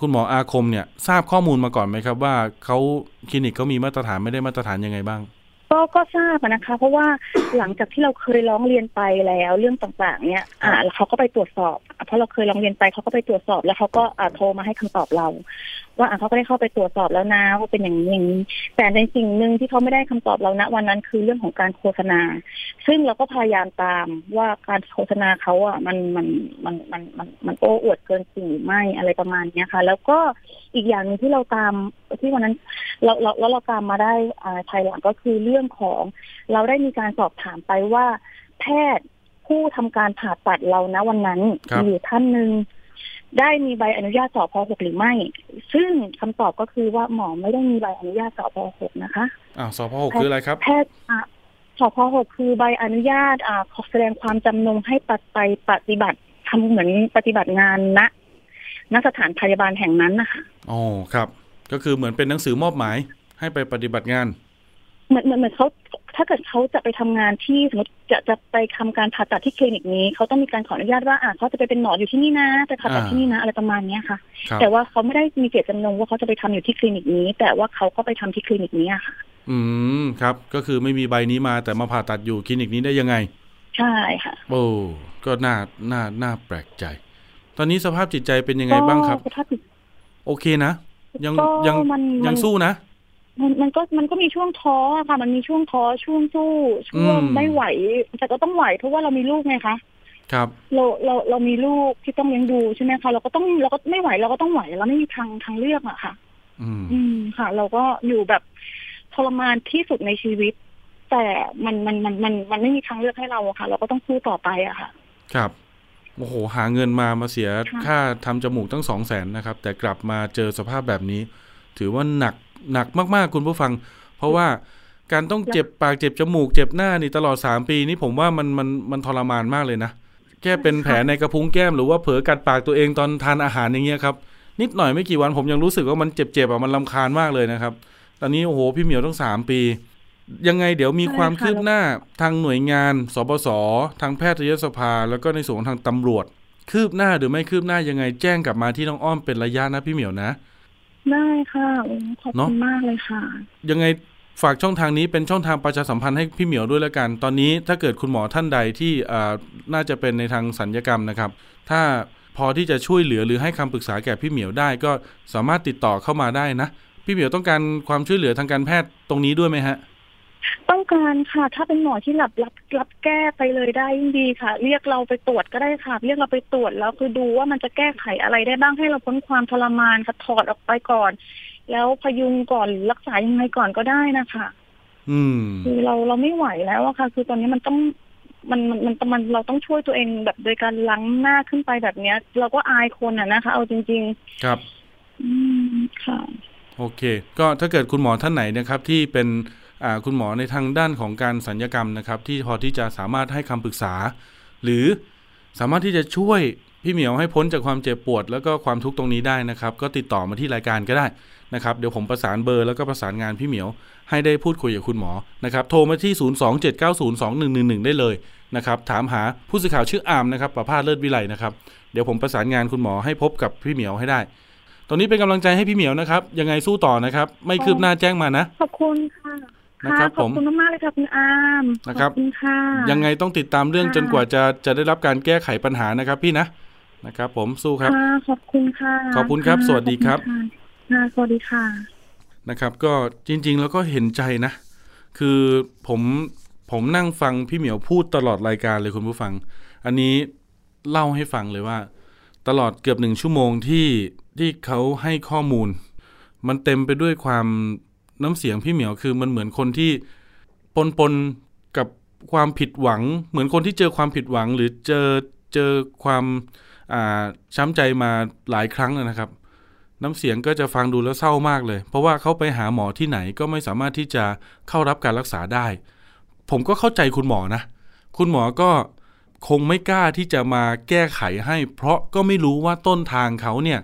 คุณหมออาคมเนี่ยทราบข้อมูลมาก่อนไหมครับว่าเขาคลินิกเขามีมาตรฐานไม่ได้มาตรฐานยังไงบ้าง ก็ก็ทราบอะนะคะ เพราะว่าหลังจากที่เราเคยร้องเรียนไปแล้ว เรื่องต่างๆ เนี่ย อ่าแล้วเขาก็ไปตรวจสอบเพราะเราเคยร้องเรียนไปเขาก็ไปตรวจสอบแล้วเขาก็อ่าโทรมาให้คำตอบเรา ว่าอ่าเขาก็ได้เข้าไปตรวจสอบแล้วนะว่าเป็นอย่างนี้อย่างนี้แต่ในสิ่งหนึ่งที่เขาไม่ได้คำตอบเราณวันนั้นคือเรื่องของการโฆษณา ซึ่งเราก็พยายามตามว่าการโฆษณาเขาอะมันมันมันมันมันมันโอ้อวดเกินจริงหรือไม่อะไรประมาณเนี้ยค่ะ แล้วก็ อีกอย่างหนึงที่เราตามที่วันนั้น เราเราแล้วเราตามมาได้อ่าภายหลังก็คือเรื่องของ เราได้มีการสอบถามไปว่า แพทย์ผู้ทำการผ่าตัดเรานะวันนั้นครับมีอยู่ท่านหนึ่งได้มีใบอนุญาตสพหกหรือไม่ ซึ่งคำตอบก็คือว่าหมอไม่ได้มีใบอนุญาตสพหกนะคะอ่าสพหกคืออะไรครับ แพทย์อะสพหกคือใบอนุญาตอ่าขอแสดงความจำนงให้ปัดไปปฏิบัติทำเหมือนปฏิบัติงานณ ณสถานพยาบาลแห่งนั้นนะคะอ๋อครับ ก็คือเหมือนเป็นหนังสือมอบหมาย ให้ไปปฏิบัติงาน เหมือนเหมือนเหมือนเขาถ้าเกิดเขาจะไปทำงานที่สมมติจะจะไปทำการผ่าตัดที่คลินิกนี้เขาต้องมีการขออนุญาตว่าอ่าเขาจะไปเป็นหมออยู่ที่นี่นะไปผ่าตัดอ่าที่นี่นะอะไรประมาณเนี้ยค่ะครับแต่ว่าเขาไม่ได้มีเจตจำนงว่าเขาจะไปทำอยู่ที่คลินิกนี้ แต่ว่าเขาก็ไปทำที่คลินิกนี้อะค่ะ อืมครับ ก็คือไม่มีใบนี้มาแต่มาผ่าตัดอยู่คลินิกนี้ได้ยังไง ใช่ค่ะ โอ้ก็น่าน่าน่าแปลกใจ ตอนนี้สภาพจิตใจเป็นยังไงบ้างครับก็ถ้าผิดโอเคนะยังก็ยังมันมันยังสู้นะมันมันก็มันก็มีช่วงท้ออะค่ะ มันมีช่วงท้อช่วงสู้ช่วงอืมไม่ไหว แต่ก็ต้องไหวเพราะว่าเรามีลูกไงคะครับ เราเราเรามีลูกที่ต้องเลี้ยงดูใช่ไหมคะเราก็ต้องเราก็ไม่ไหวเราก็ต้องไหวเราไม่มีทางทางเลือกอะค่ะ อืมอืมค่ะ เราก็อยู่แบบทรมานที่สุดในชีวิต แต่มันมันมันมันมันไม่มีทางเลือกให้เราอะค่ะ เราก็ต้องสู้ต่อไปอะค่ะ ครับ โอ้โหหาเงินมามาเสียค่ะค่าทำจมูกตั้งสองแสนนะครับ แต่กลับมาเจอสภาพแบบนี้ ถือว่าหนักหนักมากๆคุณผู้ฟัง เพราะว่าการต้องเจ็บปากเจ็บจมูกเจ็บหน้านี่ตลอดสามปีนี่ผมว่ามันมันมันทรมานมากเลยนะแค่เป็นแผลในกระพุ้งแก้มหรือว่าเผลอกัดปากตัวเองตอนทานอาหารอย่างเงี้ยครับนิดหน่อยไม่กี่วันผมยังรู้สึกว่ามันเจ็บๆอะมันลำคาญมากเลยนะครับ ตอนนี้โอ้โหพี่เหมียวต้องสามปี ยังไงเดี๋ยวมีใช่ความค่ะคืบหน้าทางหน่วยงานสบศทางแพทยสภา แล้วก็ในส่วนของทางตำรวจ คืบหน้าหรือไม่คืบหน้ายังไงแจ้งกลับมาที่น้องอ้อมเป็นระยะนะพี่เหมียวนะ ได้ค่ะอืมขอบเนอะคุณมากเลยค่ะ ยังไงฝากช่องทางนี้เป็นช่องทางประชาสัมพันธ์ให้พี่เหมียวด้วยแล้วกัน ตอนนี้ถ้าเกิดคุณหมอท่านใดที่อ่าน่าจะเป็นในทางสัญญกรรมนะครับ ถ้าพอที่จะช่วยเหลือหรือให้คำปรึกษาแก่พี่เหมียวได้ก็สามารถติดต่อเข้ามาได้นะ พี่เหมียวต้องการความช่วยเหลือทางการแพทย์ตรงนี้ด้วยไหมฮะ ต้องการค่ะ ถ้าเป็นหมอที่รับรับรับแก้ไปเลยได้ยิ่งดีค่ะ เรียกเราไปตรวจก็ได้ค่ะ เรียกเราไปตรวจแล้วคือดูว่ามันจะแก้ไขอะไรได้บ้างให้เราพ้นความทรมานค่ะถอดออกไปก่อน แล้วพยุงก่อนหรือรักษายังไงก่อนก็ได้นะคะอืมคือเราเราไม่ไหวแล้วอะค่ะ คือตอนนี้มันต้องมันมันมันมันเราต้องช่วยตัวเองแบบโดยการล้างหน้าขึ้นไปแบบเนี้ย เราก็อายคนอะนะคะ เอาจริงครับๆอืมค่ะ โอเค ก็ถ้าเกิดคุณหมอท่านไหนนะครับ ที่เป็นอ่า คุณหมอในทางด้านของการสัญญกรรมนะครับ ที่พอที่จะสามารถให้คำปรึกษา หรือสามารถที่จะช่วยพี่เหมียวให้พ้นจากความเจ็บปวด แล้วก็ความทุกข์ตรงนี้ได้นะครับ ก็ติดต่อมาที่รายการก็ได้นะครับ เดี๋ยวผมประสานเบอร์แล้วก็ประสานงานพี่เหมียว ให้ได้พูดคุยกับคุณหมอนะครับโทรมาที่ 027902111 ได้เลยนะครับถามหาผู้สื่อข่าวชื่ออามนะครับประภาสเลิศวิไลนะครับเดี๋ยวผมประสานงานคุณหมอให้พบกับพี่เหมียวให้ได้ตรงนี้เป็นกำลังใจให้พี่เหมียวนะครับ ยังไงสู้ต่อนะครับ ไม่คืบหน้าแจ้งมานะ ขอบคุณค่ะ นะครับขอบคุณมากๆเลยค่ะคุณอามนะครับขอบคุณค่ะยังไงต้องติดตามเรื่องค่ะจนกว่าจะจะได้รับการแก้ไขปัญหานะครับ พี่นะนะครับ ผมสู้ครับค่ะขอบคุณค่ะขอบคุณครับ สวัสดีครับขอณค่ะค่ะสวัสดีค่ะนะครับ ก็จริง ๆ แล้วก็เห็นใจนะ คือผมผมนั่งฟังพี่เหมียวพูดตลอดรายการเลยคุณผู้ฟัง อันนี้เล่าให้ฟังเลยว่า ตลอดเกือบหนึ่งชั่วโมงที่ที่เขาให้ข้อมูล มันเต็มไปด้วยความ น้ำเสียงพี่เหมียวคือมันเหมือนคนที่ปนปนกับความผิดหวัง เหมือนคนที่เจอความผิดหวัง หรือเจอเจอความอ่าช้ำใจมาหลายครั้งนะครับ น้ำเสียงก็จะฟังดูแล้วเศร้ามากเลย เพราะว่าเขาไปหาหมอที่ไหนก็ไม่สามารถที่จะเข้ารับการรักษาได้ ผมก็เข้าใจคุณหมอนะ คุณหมอก็คงไม่กล้าที่จะมาแก้ไขให้ เพราะก็ไม่รู้ว่าต้นทางเขาเนี่ย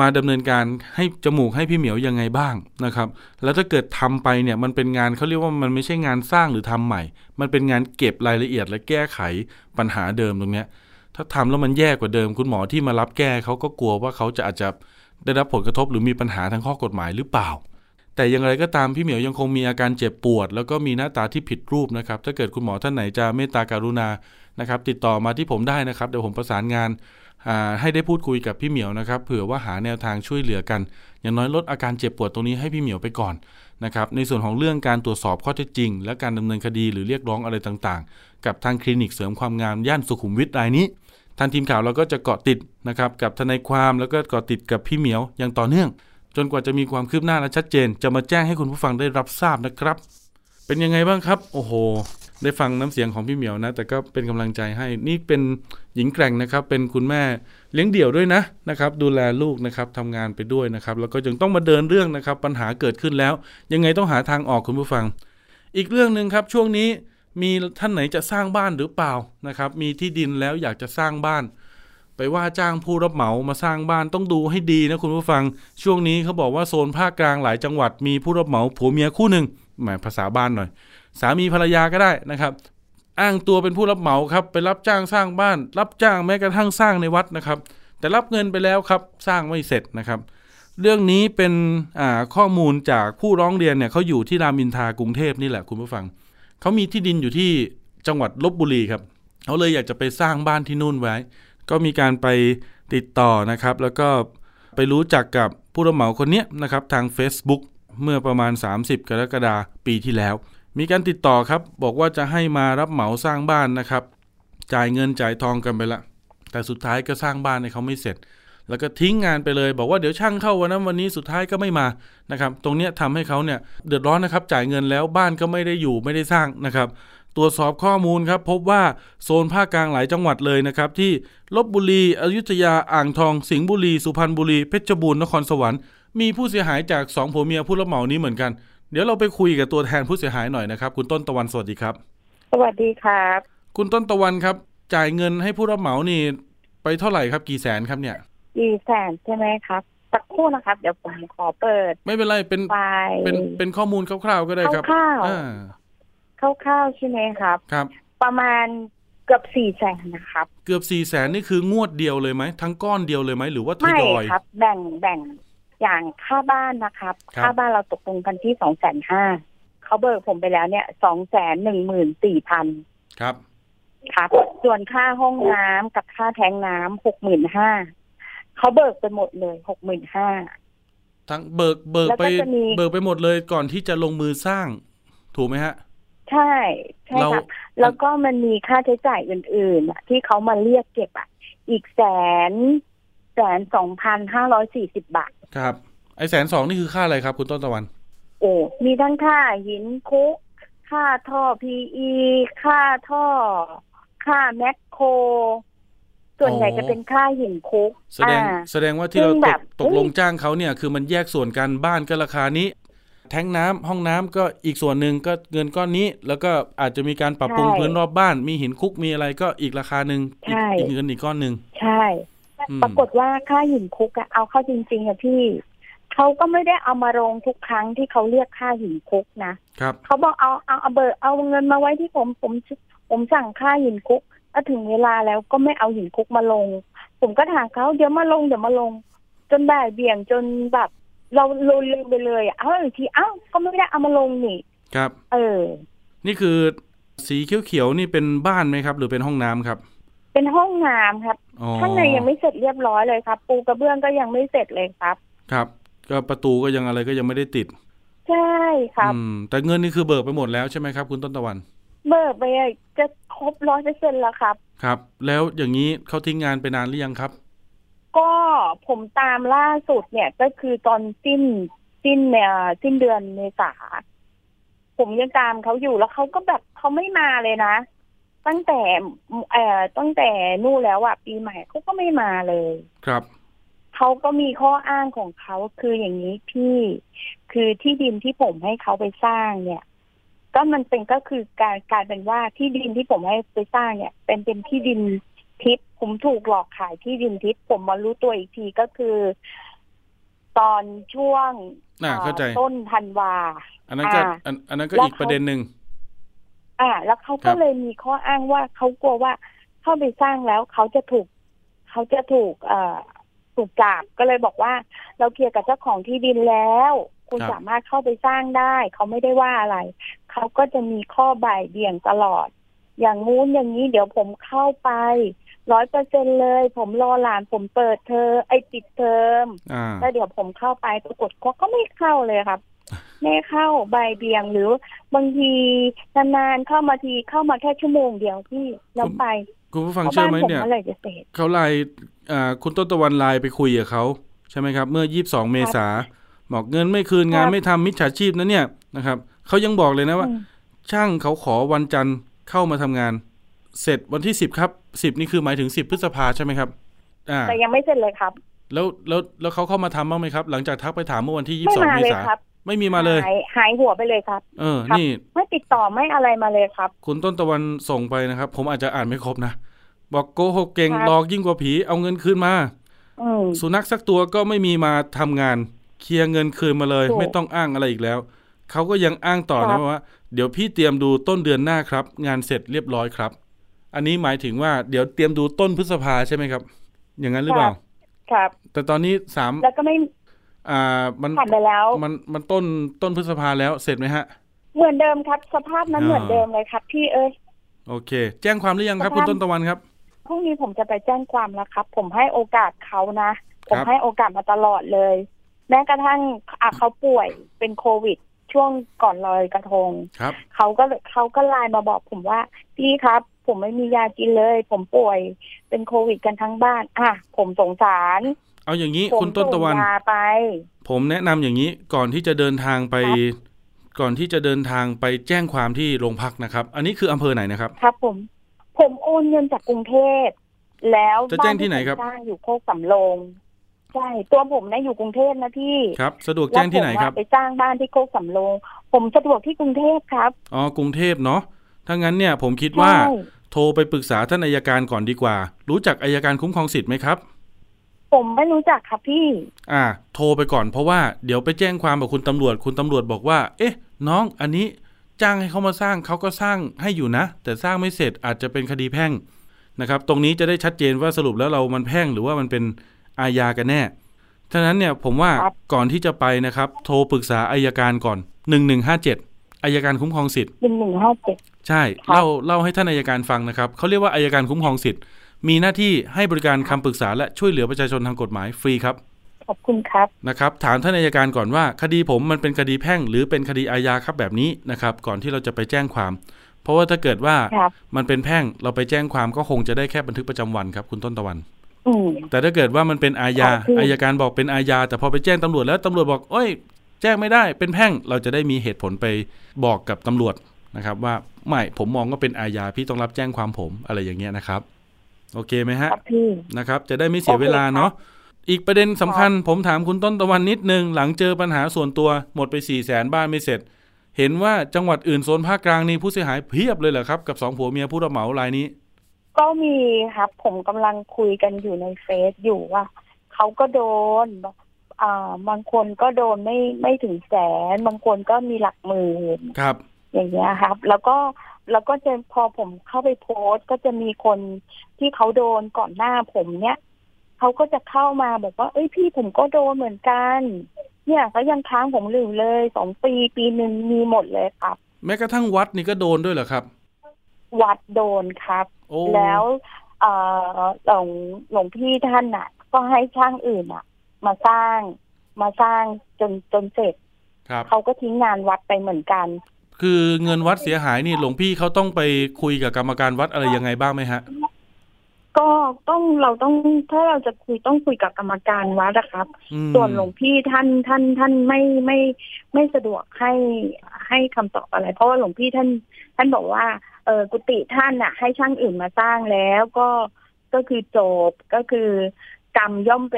มาดำเนินการให้จมูกให้พี่เหมียวยังไงบ้างนะครับ แล้วถ้าเกิดทำไปเนี่ยมันเป็นงานเขาเรียกว่ามันไม่ใช่งานสร้างหรือทำใหม่ มันเป็นงานเก็บรายละเอียดและแก้ไขปัญหาเดิมตรงเนี้ย ถ้าทำแล้วมันแย่กว่าเดิม คุณหมอที่มารับแก้เขาก็กลัวว่าเขาจะอาจจะได้รับผลกระทบหรือมีปัญหาทางข้อกฎหมายหรือเปล่า แต่อย่างไรก็ตามพี่เหมียวยังคงมีอาการเจ็บปวด แล้วก็มีหน้าตาที่ผิดรูปนะครับ ถ้าเกิดคุณหมอท่านไหนจะเมตตาการุณานะครับติดต่อมาที่ผมได้นะครับเดี๋ยวผมประสานงาน ให้ได้พูดคุยกับพี่เหมียวนะครับเผื่อว่าหาแนวทางช่วยเหลือกัน อย่างน้อยลดอาการเจ็บปวดตรงนี้ให้พี่เหมียวไปก่อนนะครับในส่วนของเรื่องการตรวจสอบข้อเท็จจริง และการดำเนินคดีหรือเรียกร้องอะไรต่างๆ กับทางคลินิกเสริมความงามย่านสุขุมวิทรายนี้ทางทีมข่าวเราก็จะเกาะติดนะครับกับทนายความแล้วก็เกาะติดกับพี่เหมียวอย่างต่อเนื่อง จนกว่าจะมีความคืบหน้าและชัดเจน จะมาแจ้งให้คุณผู้ฟังได้รับทราบนะครับ เป็นยังไงบ้างครับ โอ้โห ได้ฟังน้ำเสียงของพี่เหมียวนะ แต่ก็เป็นกำลังใจให้นี่เป็นหญิงแกร่งนะครับ เป็นคุณแม่เลี้ยงเดี่ยวด้วยนะนะครับ ดูแลลูกนะครับทำงานไปด้วยนะครับ แล้วก็ยังต้องมาเดินเรื่องนะครับ ปัญหาเกิดขึ้นแล้ว ยังไงต้องหาทางออกคุณผู้ฟัง อีกเรื่องหนึ่งครับช่วงนี้มีท่านไหนจะสร้างบ้านหรือเปล่านะครับ มีที่ดินแล้วอยากจะสร้างบ้าน ไปว่าจ้างผู้รับเหมามาสร้างบ้านต้องดูให้ดีนะคุณผู้ฟัง ช่วงนี้เขาบอกว่าโซนภาคกลางหลายจังหวัดมีผู้รับเหมาผัวเมียคู่หนึ่งแหมภาษาบ้านหน่อย สามีภรรยาก็ได้นะครับ อ้างตัวเป็นผู้รับเหมาครับ ไปรับจ้างสร้างบ้าน รับจ้างแม้กระทั่งสร้างในวัดนะครับ แต่รับเงินไปแล้วครับสร้างไม่เสร็จนะครับ เรื่องนี้เป็นข้อมูลจากผู้ร้องเรียนเนี่ยเขาอยู่ที่รามอินทากรุงเทพนี่แหละคุณผู้ฟังเขามีที่ดินอยู่ที่จังหวัดลบบุรีครับเขาเลยอยากจะไปสร้างบ้านที่นู่นไว้ ก็มีการไปติดต่อนะครับ แล้วก็ไปรู้จักกับผู้รับเหมาคนนี้นะครับทาง Facebook เมื่อประมาณ 30 กรกฎาคมปีที่แล้ว มีการติดต่อครับ บอกว่าจะให้มารับเหมาสร้างบ้านนะครับ จ่ายเงินจ่ายทองกันไปละ แต่สุดท้ายก็สร้างบ้านให้เขาไม่เสร็จ แล้วก็ทิ้งงานไปเลย บอกว่าเดี๋ยวช่างเข้าวันนั้นวันนี้สุดท้ายก็ไม่มานะครับ ตรงเนี้ยทำให้เขาเนี่ยเดือดร้อนนะครับ จ่ายเงินแล้วบ้านก็ไม่ได้อยู่ไม่ได้สร้างนะครับตรวจสอบข้อมูลครับ พบว่าโซนภาคกลางหลายจังหวัดเลยนะครับ ที่ลบบุรี อยุธยาอ่างทอง สิงห์บุรี สุพรรณบุรี เพชรบูรณ์นครสวรรค์มีผู้เสียหายจากสองผัวเมียผู้รับเหมานี้เหมือนกัน เดี๋ยวเราไปคุยกับตัวแทนผู้เสียหายหน่อยนะครับ คุณต้นตะวันสวัสดีครับ สวัสดีครับ คุณต้นตะวันครับ จ่ายเงินให้ผู้รับเหมานี่ ไปเท่าไหร่ครับ กี่แสนครับเนี่ยกี่แสนใช่ไหมครับสักครู่นะครับ เดี๋ยวผมขอเปิด ไม่เป็นไรเป็นไฟล์เป็นเป็นข้อมูลคร่าวๆก็ได้ครับคร่าวๆอ่าคร่าวๆใช่ไหมครับ ครับ ประมาณเกือบสี่แสนนะครับ เกือบสี่แสนนี่คืองวดเดียวเลยไหมทั้งก้อนเดียวเลยไหมหรือว่าทไม่ยอย ครับ แบ่งแบ่ง อย่างค่าบ้านนะครับครับ ค่าบ้านเราตกลงกันที่สองแสนห้าเขาเบิกผมไปแล้วเนี่ยสองแสนหนึ่งหมื่นสี่พันครับ ครับ ส่วนค่าห้องน้ำกับค่าแทงน้ำหกหมื่นห้าเขาเบิกไปหมดเลยหกหมื่นห้าทั้งเบิกเบิกแล้วก็ไปจะมีเบิกไปหมดเลยก่อนที่จะลงมือสร้าง ถูกไหมฮะ ใช่ใช่เราครับแล้วก็มันมีค่าใช้จ่ายอื่นๆอะที่เขามาเรียกเก็บอะ อีกแสน แสนสองพันห้าร้อยสี่สิบบาท ครับ ไอแสนสองนี่คือค่าอะไรครับ คุณต้นตะวัน โอ้มีทั้งค่าหินคุก ค่าท่อพีอีค่าท่อ ค่าแมคโคร ส่วนใหญ่อ๋อจะเป็นค่าหินคุก แสดงอ่าแสดงว่าที่เราซึ่งตแบกบตกลงเฮ้ยจ้างเขาเนี่ย คือมันแยกส่วนกันบ้านก็ราคานี้ แทงน้ำห้องน้ำก็อีกส่วนหนึ่งก็เงินก้อนนี้ แล้วก็อาจจะมีการปรับปรุงใช่พื้นรอบบ้าน มีหินคุกมีอะไรก็อีกราคาหนึ่งอีกใช่อีกเงินอีกก้อนหนึ่งใช่อืม ปรากฏว่าค่าหินคุกอะเอาเข้าจริงๆอะพี่เขาก็ไม่ได้เอามาลงทุกครั้งที่เขาเรียกค่าหินคุกนะครับเขาบอกเอาเอาเอาเบอร์เอาเงินมาไว้ที่ผมผมผมสั่งค่าหินคุกแล้วถึงเวลาแล้วก็ไม่เอาหินคุกมาลง ผมก็ถามเขาเดี๋ยวมาลงเดี๋ยวมาลง จนบ่ายเบี่ยงจนแบบ เราเราลืมไปเลยอะเอาอีกทีเอ้าก็ไม่ได้เอามาลงนี่ ครับ เออ นี่คือสีเขียวๆนี่เป็นบ้านไหมครับ หรือเป็นห้องน้ำครับ เป็นห้องน้ำครับอ๋อ ข้างในยังไม่เสร็จเรียบร้อยเลยครับ ปูกระเบื้องก็ยังไม่เสร็จเลยครับ ครับ ก็ประตูก็ยังอะไรก็ยังไม่ได้ติด ใช่ครับอืมแต่เงินนี่คือเบิกไปหมดแล้วใช่ไหมครับ คุณต้นตะวัน เบิกไปจะครบร้อยเปอร์เซ็นแล้วครับ ครับ แล้วอย่างนี้เขาทิ้งงานไปนานหรือยังครับ ก็ผมตามล่าสุดเนี่ยก็คือตอนสิ้นสิ้นเอ่อสิ้นเดือนเมษาผมยังตามเขาอยู่แล้วเขาก็แบบเขาไม่มาเลยนะ ตั้งแต่เอ่อตั้งแต่นู่นแล้วอะปีใหม่เขาก็ไม่มาเลย ครับเขาก็มีข้ออ้างของเขาคืออย่างนี้พี่คือที่ดินที่ผมให้เขาไปสร้างเนี่ย ก็มันเป็นก็คือการกลารเป็นว่าที่ดินที่ผมให้ไปสร้างเนี่ย เป็นเป็นที่ดินทิพย์ผมถูกหลอกขายที่ดินทิพย์ผมมารู้ตัวอีกทีก็คือ ตอนช่วงน่าอ่าเข้าใจต้นธันวา อันนั้นก็อ่าอันอันนั้นก็แล้วอีกประเด็นหนึ่ง อ่า แล้วเขาครัก็บเลยมีข้ออ้างว่าเขากลัวว่าเข้าไปสร้างแล้วเขาจะถูกเขาจะถูกเอ่อถูกจับก็เลยบอกว่า เราเคลียร์กับเจ้าของที่ดินแล้ว คุณสามารถเข้าไปสร้างได้ เขาไม่ได้ว่าอะไร เขาก็จะมีข้อบ่ายเบี่ยงตลอด อย่างงู้นอย่างนี้เดี๋ยวผมเข้าไปร้อยเปอร์เซ็นเลย ผมรอหลานผมเปิดเทอมไอปิดเทอมอ่าแล้วเดี๋ยวผมเข้าไปปรากฏเขาก็ไม่เข้าเลยครับ ไม่เข้าใบายเบียงหรือบางทีนานๆเข้ามาทีเข้ามาแค่ชั่วโมงเดียวพี่แล้วไปคุณผู้ฟังเพราะเชื่อบ้านไหมผมเนี่ยเมื่อไหร่จะเสร็จเขาไลน์อ่าคุณต้นตะวันไลน์ไปคุยกับเขาใช่ไหมครับ เมื่อยี่บสองเมษาบอกเงินไม่คืนงานครับไม่ทำมิจฉาชีพนะเนี่ยนะครับเขายังบอกเลยนะว่าอืมช่างเขาขอวันจันทร์เข้ามาทำงาน เสร็จวันที่สิบครับสิบนี่คือหมายถึงสิบพฤษภาใช่ไหมครับอ่าแต่ยังไม่เสร็จเลยครับ แล้วแล้วแล้วเขาเข้ามาทำบ้างไหมครับ หลังจากทักไปถามเมื่อวันที่ยี่ไม่สิบสองมาเมเลยษาครับ ไม่มีมาเลยหายหายหัวไปเลยครับ เออครับนี่ไม่ติดต่อไม่อะไรมาเลยครับ คุณต้นตะวันส่งไปนะครับ ผมอาจจะอ่านไม่ครบนะ บอกโกหกเก่งครับหลอกยิ่งกว่าผีเอาเงินคืนมาอืมสุนัขสักตัวก็ไม่มีมาทำงาน เคลียร์เงินคืนมาเลยถูกไม่ต้องอ้างอะไรอีกแล้วเขาก็ยังอ้างต่อครันะบว่า เดี๋ยวพี่เตรียมดูต้นเดือนหน้าครับ งานเสร็จเรียบร้อยครับ อันนี้หมายถึงว่าเดี๋ยวเตรียมดูต้นพฤษภาใช่ไหมครับ อย่างนั้นหรือเปล่า ครับ แต่ตอนนี้สามแล้วก็ไม่ อ่า มันผ่านไปแล้ว มันมันต้นต้นพฤษภาแล้วเสร็จไหมฮะ เหมือนเดิมครับ สภาพนั้นอ่าเหมือนเดิมเลยครับ พี่เอ้ยโอเค แจ้งความหรือยังครับสภาพคุณต้นตะวันครับพรุ่งนี้ผมจะไปแจ้งความแล้วครับ ผมให้โอกาสเขานะ ผมครับให้โอกาสมาตลอดเลย แม้กระทั่งอะเขาป่วยเป็นโควิด ช่วงก่อนลอยกระทงครับเขาก็เขาก็ไลน์มาบอกผมว่าพี่ครับ ผมไม่มียากินเลย ผมป่วยเป็นโควิดกันทั้งบ้าน อะ ผมสงสาร เอาอย่างนี้ผมคุณต้นตะวันส่งยาไป ผมแนะนำอย่างนี้ก่อนที่จะเดินทางไปครับก่อนที่จะเดินทางไปแจ้งความที่โรงพักนะครับ อันนี้คืออำเภอไหนนะครับ ครับ ผม ผมโอนเงินจากกรุงเทพแล้วจะแจ้งที่ไหนครับผมสร้างอยู่โคกสำโรงใช่ตัวผมนะอยู่กรุงเทพนะพี่ครับ สะดวกแจ้งที่ไหนครับแล้วผมอะไปสร้างบ้านที่โคกสำโรงผมสะดวกที่กรุงเทพครับอ๋อกรุงเทพเนาะถ้างั้นเนี่ยผมคิดว่าใช่โทรไปปรึกษาท่านอายการก่อนดีกว่า รู้จักอายการคุ้มครองสิทธิ์ไหมครับ ผมไม่รู้จักครับพี่ อ่า โทรไปก่อนเพราะว่าเดี๋ยวไปแจ้งความกับคุณตำรวจ คุณตำรวจบอกว่า เอ๊ะ น้องอันนี้จ้างให้เขามาสร้างเขาก็สร้างให้อยู่นะ แต่สร้างไม่เสร็จอาจจะเป็นคดีแพ่งนะครับ ตรงนี้จะได้ชัดเจนว่าสรุปแล้วเรามันแพ่งหรือว่ามันเป็นอาญากันแน่ฉะนั้นเนี่ยผมว่าครับก่อนที่จะไปนะครับ โทรปรึกษาอายการก่อนหนึ่งหนึ่งห้าเจ็ดอายการคุ้มครองสิทธิ์หนึ่งหนึ่งห้าเจ็ดใช่ครับเล่าเล่าให้ท่านอายการฟังนะครับเขาเรียกว่าอายการคุ้มครองสิทธิ์ มีหน้าที่ให้บริการคำปรึกษาและช่วยเหลือประชาชนทางกฎหมายฟรีครับ ขอบคุณครับนะครับ ถามท่านอายการก่อนว่า คดีผมมันเป็นคดีแพ่ง หรือเป็นคดีอาญาครับแบบนี้นะครับ ก่อนที่เราจะไปแจ้งความ เพราะว่าถ้าเกิดว่าครับมันเป็นแพ่งเราไปแจ้งความก็คงจะได้แค่บันทึกประจำวันครับ คุณต้นตะวันอืมแต่ถ้าเกิดว่ามันเป็นอาญาครับพี่อายการบอกเป็นอาญา แต่พอไปแจ้งตำรวจแล้วตำรวจบอกเอ้ย แจ้งไม่ได้เป็นแพ่งเราจะได้มีเหตุผลไปบอกกับตำรวจนะครับ ว่าไม่ผมมองว่าเป็นอาญาพี่ต้องรับแจ้งความผมอะไรอย่างเงี้ยนะครับ โอเคไหมฮะครับพี่นะครับ จะได้ไม่เสียโอเคเวลาเนาะอีกประเด็นสำคัญ ผมถามคุณต้นตะวันนิดนึง หลังเจอปัญหาส่วนตัวหมดไปสี่แสนบ้านไม่เสร็จ เห็นว่าจังหวัดอื่นโซนภาคกลางนี่ผู้เสียหายเพียบเลยเหรอครับ กับสองผัวเมียผู้รับเหมารายนี้ ก็มีครับ ผมกำลังคุยกันอยู่ในเฟซอยู่ว่าเขาก็โดนอ่าบางคนก็โดนไม่ไม่ถึงแสน บางคนก็มีหลักหมื่นครับ อย่างเงี้ยครับ แล้วก็ แล้วก็จะพอผมเข้าไปโพสต์ก็จะมีคนที่เขาโดนก่อนหน้าผมเนี้ยเขาก็จะเข้ามาบอกว่า เอ้ยพี่ผมก็โดนเหมือนกัน เนี่ยเขายังค้างผมอยู่เลยสองปีปีหนึ่งมีหมดเลยครับ แม้กระทั่งวัดนี่ก็โดนด้วยเหรอครับ วัดโดนครับโอ้แล้วเอ่อหลวงหลวงพี่ท่านน่ะ ก็ให้ช่างอื่นอะ มาสร้างมาสร้างจนจนเสร็จครับเขาก็ทิ้งงานวัดไปเหมือนกัน คือเงินวัดเสียหายนี่หลวงพี่เขาต้องไปคุยกับกรรมการวัดอะไรยังไงบ้างไหมฮะ ก็ต้องเราต้องถ้าเราจะคุยต้องคุยกับกรรมการวัดนะครับอืมส่วนหลวงพี่ท่านท่านท่านไม่ไม่ไม่สะดวกให้ให้คำตอบอะไร เพราะว่าหลวงพี่ท่านท่านบอกว่าเออกุฏิท่านน่ะ ให้ช่างอื่นมาสร้างแล้วก็ก็คือจบก็คือกรรมย่อมไป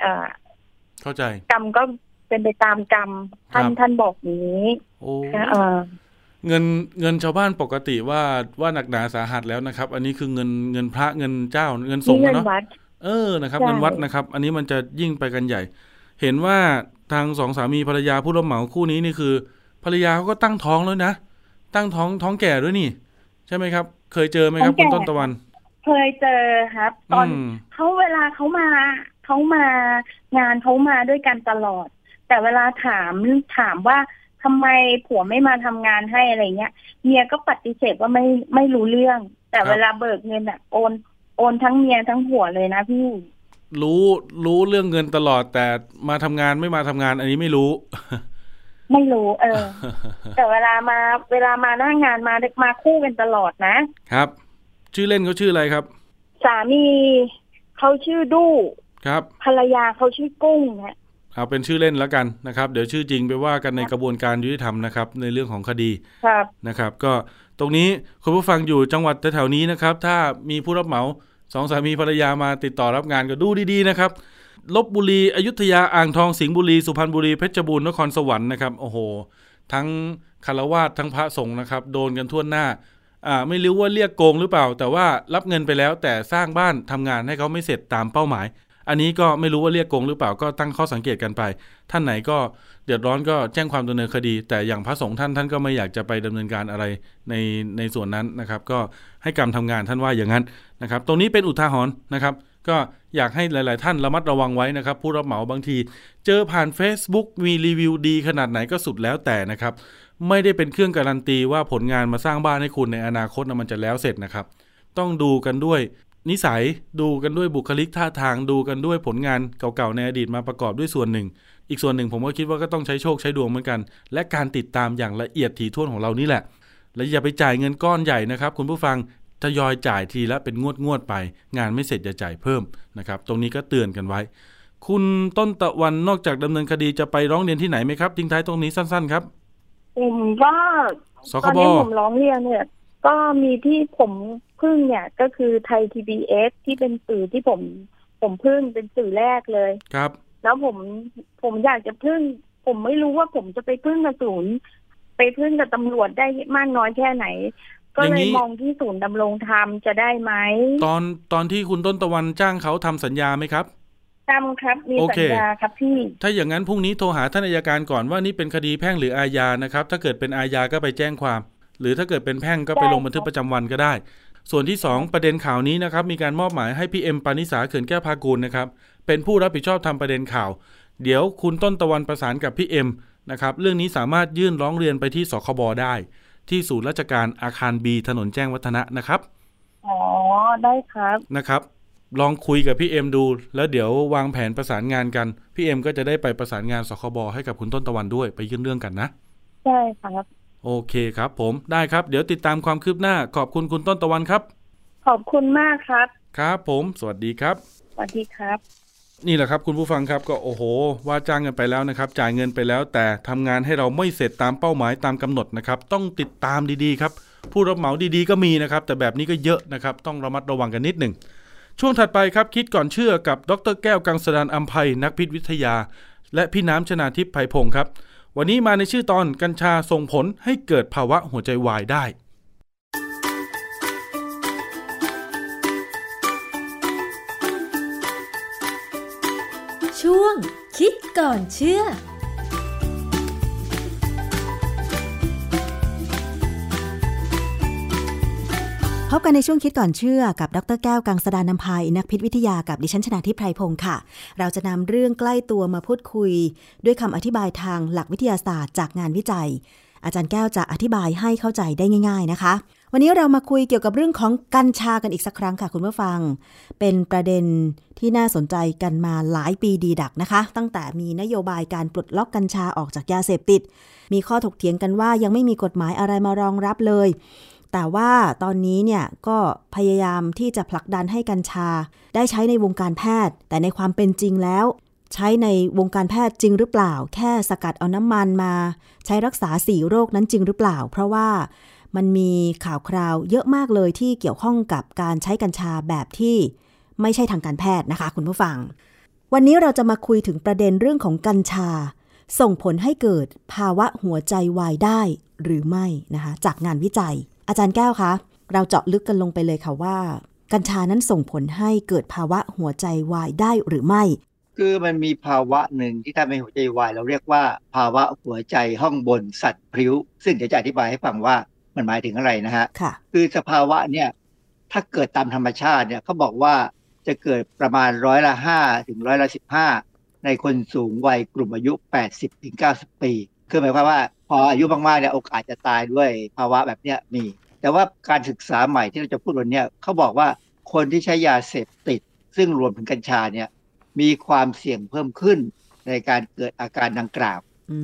เอ่อเข้าใจกรรมก็ เป็นไปตามกรรม ท่านครับท่านบอกอย่างนี้โอ้เออเงินเงินชาวบ้านปกติว่าว่าหนักหนาสาหัสแล้วนะครับ อันนี้คือเงินเงินพระเงินเจ้า เงินสนี่งฆ์เงิอะนเนาะวัดเออนะครับใช่เงินวัดนะครับ อันนี้มันจะยิ่งไปกันใหญ่ เห็นว่าทางสองสามีภรรยาผู้รับเหมาคู่นี้นี่คือ ภรรยาเขาก็ตั้งท้องแล้วนะตั้งท้องท้องแก่ด้วยนี่ ใช่ไหมครับ เคยเจอไหมครับคุณต้นตะวัน เคยเจอครับ ตอนมเขาเวลาเขามาเขามางานเขามาด้วยกันตลอด แต่เวลาถามถามว่าทำไมผัวไม่มาทำงานให้อะไรเงี้ยเมียก็ปฏิเสธว่าไม่ไม่รู้เรื่อง แต่เวลาเบิกเงินอะโอนโอนทั้งเมียทั้งผัวเลยนะพี่รู้รู้เรื่องเงินตลอดแต่มาทำงานไม่มาทำงาน อันนี้ไม่รู้ ไม่รู้ เออ แต่เวลามาเวลามาหน้างานมามาคู่กันตลอดนะ ครับ ชื่อเล่นเขาชื่ออะไรครับ สามีเขาชื่อดู้ครับ ภรรยาเขาชื่อกุ้งนะ เอาเป็นชื่อเล่นแล้วกันนะครับ เดี๋ยวชื่อจริงไปว่ากันในกระบวนการยุติธรรมนะครับ ในเรื่องของคดีครับนะครับ ก็ตรงนี้คุณผู้ฟังอยู่จังหวัดแถวๆนี้นะครับ ถ้ามีผู้รับเหมาสองสามีภรรยามาติดต่อรับงานก็ดูดีๆนะครับลบบุรีอยุธยาอ่างทองสิงห์บุรีสุพรรณบุรีเพชรบูรณ์นครสวรรค์นะครับโอ้โห ทั้งคารวาสทั้งพระสงฆ์นะครับ โดนกันทั่วหน้าอ่าไม่รู้ว่าเรียกโกงหรือเปล่า แต่ว่ารับเงินไปแล้วแต่สร้างบ้านทำงานให้เขาไม่เสร็จตามเป้าหมาย อันนี้ก็ไม่รู้ว่าเรียกโกงหรือเปล่าก็ตั้งข้อสังเกตกันไป ท่านไหนก็เดือดร้อนก็แจ้งความดำเนินคดี แต่อย่างพระสงฆ์ท่านท่านก็ไม่อยากจะไปดำเนินการอะไรในในส่วนนั้นนะครับ ก็ให้กรรมทำงานท่านว่าอย่างนั้นนะครับ ตรงนี้เป็นอุทาหรณ์นะครับ ก็อยากให้หลาย ๆ ท่านระมัดระวังไว้นะครับ ผู้รับเหมาบางที เจอผ่าน Facebook มีรีวิวดีขนาดไหนก็สุดแล้วแต่นะครับ ไม่ได้เป็นเครื่องการันตีว่าผลงานมาสร้างบ้านให้คุณในอนาคตนะมันจะแล้วเสร็จนะครับ ต้องดูกันด้วย นิสัยดูกันด้วยบุคลิกท่าทางดูกันด้วยผลงานเก่าๆในอดีตมาประกอบด้วยส่วนหนึ่ง อีกส่วนหนึ่งผมก็คิดว่าก็ต้องใช้โชคใช้ดวงเหมือนกัน และการติดตามอย่างละเอียดถี่ถ้วนของเรานี่แหละ และอย่าไปจ่ายเงินก้อนใหญ่นะครับ คุณผู้ฟังทยอยจ่ายทีละเป็นงวดงวดๆไป งานไม่เสร็จจะจ่ายเพิ่มนะครับ ตรงนี้ก็เตือนกันไว้ คุณต้นตะวันนอกจากดำเนินคดีจะไปร้องเรียนที่ไหนไหมครับทิ้งท้ายตรงนี้สั้นๆครับผมว่าสตคอนบนี้ผมร้องเรียนเนี่ย ก็มีที่ผม พึ่งเนี่ยก็คือไทย TBS ที่เป็นสื่อที่ผม ผมพึ่งเป็นสื่อแรกเลยครับ แล้วผมผมอยากจะพึ่ง ผมไม่รู้ว่าผมจะไปพึ่งกับศูนย์ไปพึ่งกับตำรวจได้มากน้อยแค่ไหน ก็อย่างเลนี้ยมองที่ศูนย์ดำรงธรรมจะได้ไหมตอนตอนที่คุณต้นตะวันจ้างเขาทำสัญญาไหมครับจำครับมีโอสัเคญญาครับพี่ ถ้าอย่างนั้นพรุ่งนี้โทรหาท่านอัยการก่อนว่านี่เป็นคดีแพ่งหรืออาญานะครับ ถ้าเกิดเป็นอาญาก็ไปแจ้งความ หรือถ้าเกิดเป็นแพ่งก็ไปได้ลงบันทึกประจำวันก็ได้ ส่วนที่ 2 ประเด็นข่าวนี้นะครับมีการมอบหมายให้พี่เอ็มปานิสาเขื่อนแก้วพากูลนะครับเป็นผู้รับผิดชอบทำประเด็นข่าว เดี๋ยวคุณต้นตะวันประสานกับพี่เอ็มนะครับเรื่องนี้สามารถยื่นร้องเรียนไปที่สคบได้ ที่ศูนย์ราชการอาคารบีถนนแจ้งวัฒนะนะครับอ๋อได้ครับนะครับ ลองคุยกับพี่เอ็มดู แล้วเดี๋ยววางแผนประสานงานกันพี่เอ็มก็จะได้ไปประสานงานสคบให้กับคุณต้นตะวันด้วยไปยื่นเรื่องกันนะใช่ครับ โอเคครับผมได้ครับ เดี๋ยวติดตามความคืบหน้า ขอบคุณคุณต้นตะวันครับ ขอบคุณมากครับ ครับผม สวัสดีครับ สวัสดีครับ นี่แหละครับคุณผู้ฟังครับก็โอ้โห ว่าจ้างกันไปแล้วนะครับ จ่ายเงินไปแล้ว แต่ทำงานให้เราไม่เสร็จตามเป้าหมายตามกำหนดนะครับ ต้องติดตามดีๆครับ ผู้รับเหมาดีๆก็มีนะครับ แต่แบบนี้ก็เยอะนะครับ ต้องระมัดระวังกันนิดหนึ่งช่วงถัดไปครับคิดก่อนเชื่อกับดรแก้วกังสดานอัมภัยนักพิษวิทยา และพี่น้ำชนาทิพย์ไพพงศ์ครับ วันนี้มาในชื่อตอนกัญชาส่งผลให้เกิดภาวะหัวใจวายได้ ช่วงคิดก่อนเชื่อ พบกันในช่วงคิดก่อนเชื่อกับดรแก้วกังสดานนภัยนักพิษวิทยากับดิฉันชนาทิพไพรพงศ์ค่ะ เราจะนำเรื่องใกล้ตัวมาพูดคุย ด้วยคำอธิบายทางหลักวิทยาศาสตร์จากงานวิจัย อาจารย์แก้วจะอธิบายให้เข้าใจได้ง่าย ๆนะคะ วันนี้เรามาคุยเกี่ยวกับเรื่องของกัญชากันอีกสักครั้งค่ะคุณผู้ฟัง เป็นประเด็นที่น่าสนใจกันมาหลายปีดีดักนะคะ ตั้งแต่มีนโยบายการปลดล็อกกัญชาออกจากยาเสพติด มีข้อถกเถียงกันว่ายังไม่มีกฎหมายอะไรมารองรับเลย แต่ว่าตอนนี้เนี่ยก็พยายามที่จะผลักดันให้กัญชา ได้ใช้ในวงการแพทย์ แต่ในความเป็นจริงแล้ว ใช้ในวงการแพทย์จริงหรือเปล่า แค่สกัดเอาน้ำมันมา ใช้รักษาสี่โรคนั้นจริงหรือเปล่า เพราะว่ามันมีข่าวคราวเยอะมากเลยที่เกี่ยวข้องกับการใช้กัญชาแบบที่ไม่ใช่ทางการแพทย์นะคะ คุณผู้ฟัง วันนี้เราจะมาคุยถึงประเด็นเรื่องของกัญชา ส่งผลให้เกิดภาวะหัวใจวายได้หรือไม่นะคะจากงานวิจัย อาจารย์แก้วคะ เราเจาะลึกกันลงไปเลยค่ะว่า กัญชานั้นส่งผลให้เกิดภาวะหัวใจวายได้หรือไม่ คือมันมีภาวะหนึ่งที่ทำให้หัวใจวาย เราเรียกว่า ภาวะหัวใจห้องบนสัตว์พริ้ว ซึ่งเดี๋ยวจะอธิบายให้ฟังว่ามันหมายถึงอะไรนะฮะค่ะ คือสภาวะเนี่ยถ้าเกิดตามธรรมชาติเนี่ยเขาบอกว่าจะเกิดประมาณร้อยละห้าถึงร้อยละสิบห้าในคนสูงวัยกลุ่มอายุ 80ถึง90 ปี คือหมายความว่า พออายุมากๆเนี่ยโอกาสจะตายด้วยภาวะแบบเนี้ยมี แต่ว่าการศึกษาใหม่ที่เราจะพูดวันเนี้ยเขาบอกว่าคนที่ใช้ยาเสพติด ซึ่งรวมถึงกัญชาเนี่ยมีความเสี่ยงเพิ่มขึ้นในการเกิดอาการดังกล่าว อื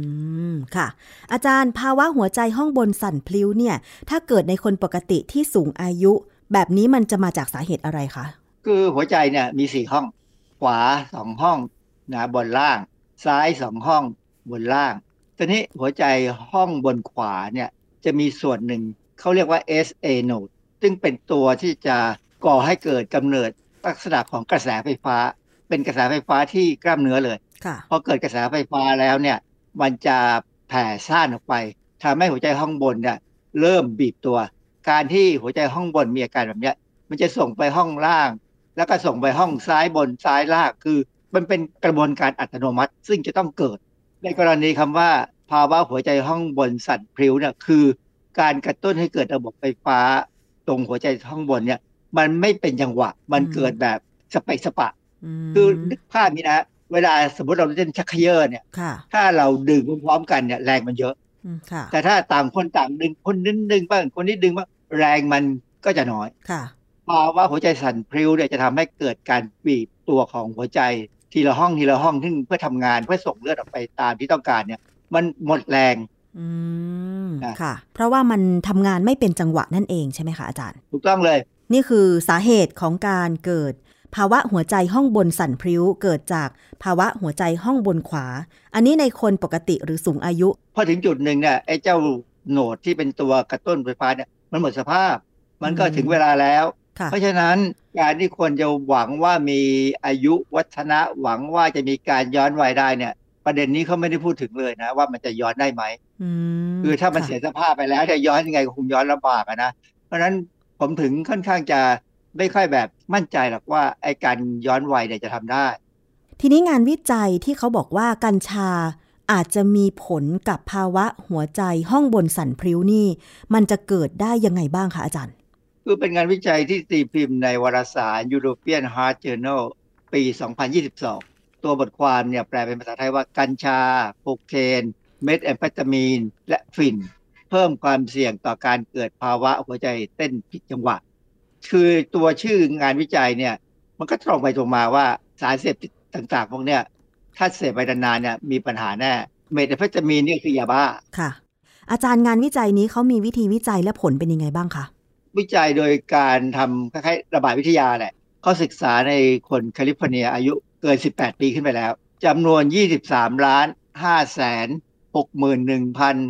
ม ค่ะ อาจารย์ภาวะหัวใจห้องบนสั่นพลิ้วเนี่ย ถ้าเกิดในคนปกติที่สูงอายุ แบบนี้มันจะมาจากสาเหตุอะไรคะ คือหัวใจเนี่ยมีสี่ห้อง ขวาสองห้องนะบนล่าง ซ้ายสองห้องบนล่าง ทีนี้หัวใจห้องบนขวาเนี่ยจะมีส่วนหนึ่งเขาเรียกว่า SA node ซึ่งเป็นตัวที่จะก่อให้เกิดกำเนิดลักษณะของกระแสไฟฟ้า เป็นกระแสไฟฟ้าที่กล้ามเนื้อเลยค่ะพอเกิดกระแสไฟฟ้าแล้วเนี่ย มันจะแผ่ซ่านออกไปทำให้หัวใจห้องบนเนี่ยเริ่มบีบตัว การที่หัวใจห้องบนมีอาการแบบเนี้ยมันจะส่งไปห้องล่าง แล้วก็ส่งไปห้องซ้ายบนซ้ายล่างคือ มันเป็นกระบวนการอัตโนมัติ ซึ่งจะต้องเกิด ในกรณีคำว่าภาวะหัวใจห้องบนสั่นพริ้วเนี่ยคือการกระตุ้นให้เกิดระบบไฟฟ้า ตรงหัวใจห้องบนเนี่ย มันไม่เป็นจังหวะ มันอืมเกิดแบบสเปะสปะมคือนึกภาพนี้นะ เวลาสมมติเราเล่นชักเขยอเนี่ยค่ะถ้าเราดึงพร้อมๆกันเนี่ยแรงมันเยอะอืมค่ะแต่ถ้าต่างคนต่างดึงคนนึงดึงบ้างคนนี้ดึงบ้างแรงมันก็จะน้อยค่ะภาวะหัวใจสั่นพริ้วเนี่ยจะทำให้เกิดการบีบตัวของหัวใจ ทีละห้องทีละห้องซึ่งเพื่อทำงานเพื่อส่งเลือดออกไปตามที่ต้องการเนี่ย มันหมดแรงอืมนะค่ะ เพราะว่ามันทำงานไม่เป็นจังหวะนั่นเองใช่ไหมคะอาจารย์ ถูกต้องเลย นี่คือสาเหตุของการเกิด ภาวะหัวใจห้องบนสั่นพริ้วเกิดจากภาวะหัวใจห้องบนขวา อันนี้ในคนปกติหรือสูงอายุ พอถึงจุดหนึ่งเนี่ยไอ้เจ้าโหนดที่เป็นตัวกระตุ้นไฟฟ้าเนี่ยมันหมดสภาพ มันก็อืมถึงเวลาแล้วค่ะ เพราะฉะนั้นการที่คนจะหวังว่ามีอายุวัฒนะหวังว่าจะมีการย้อนวัยได้เนี่ย ประเด็นนี้เขาไม่ได้พูดถึงเลยนะ ว่ามันจะย้อนได้ไหมอืมคือถ้ามันะเสียสภาพไปแล้วจะย้อนยังไงก็คงย้อนลำบากอะนะเพราะฉะนั้นผมถึงค่อนข้างจะไม่ค่อยแบบมั่นใจหรอกว่าไอ้การย้อนวัยเนี่ยจะทำได้ ทีนี้งานวิจัยที่เขาบอกว่ากัญชาอาจจะมีผลกับภาวะหัวใจห้องบนสั่นพริ้วนี่ มันจะเกิดได้ยังไงบ้างคะอาจารย์ คือเป็นงานวิจัยที่ตีพิมพ์ในวารสาร European Heart Journal ปี 2022 ตัวบทความเนี่ยแปลเป็นภาษาไทยว่ากัญชาโคเคน เมทแอมเฟตามีน และฟิน เพิ่มความเสี่ยงต่อการเกิดภาวะหัวใจเต้นผิดจังหวะ คือตัวชื่องานวิจัยเนี่ยมันก็ตรงไปตรงมาว่าสารเสพติดต่างๆ พวกเนี้ยถ้าเสพไปนานๆเนี่ยมีปัญหาแน่ เมทแอมเฟตามีนนี่คือยาบ้าค่ะ อาจารย์งานวิจัยนี้เขามีวิธีวิจัยและผลเป็นยังไงบ้างคะ วิจัยโดยการทำคล้ายๆระบาดวิทยาแหละเขาศึกษาในคนแคลิฟอร์เนียอายุเกิน 18 ปีขึ้นไปแล้วจำนวน 23 ล้าน5แสน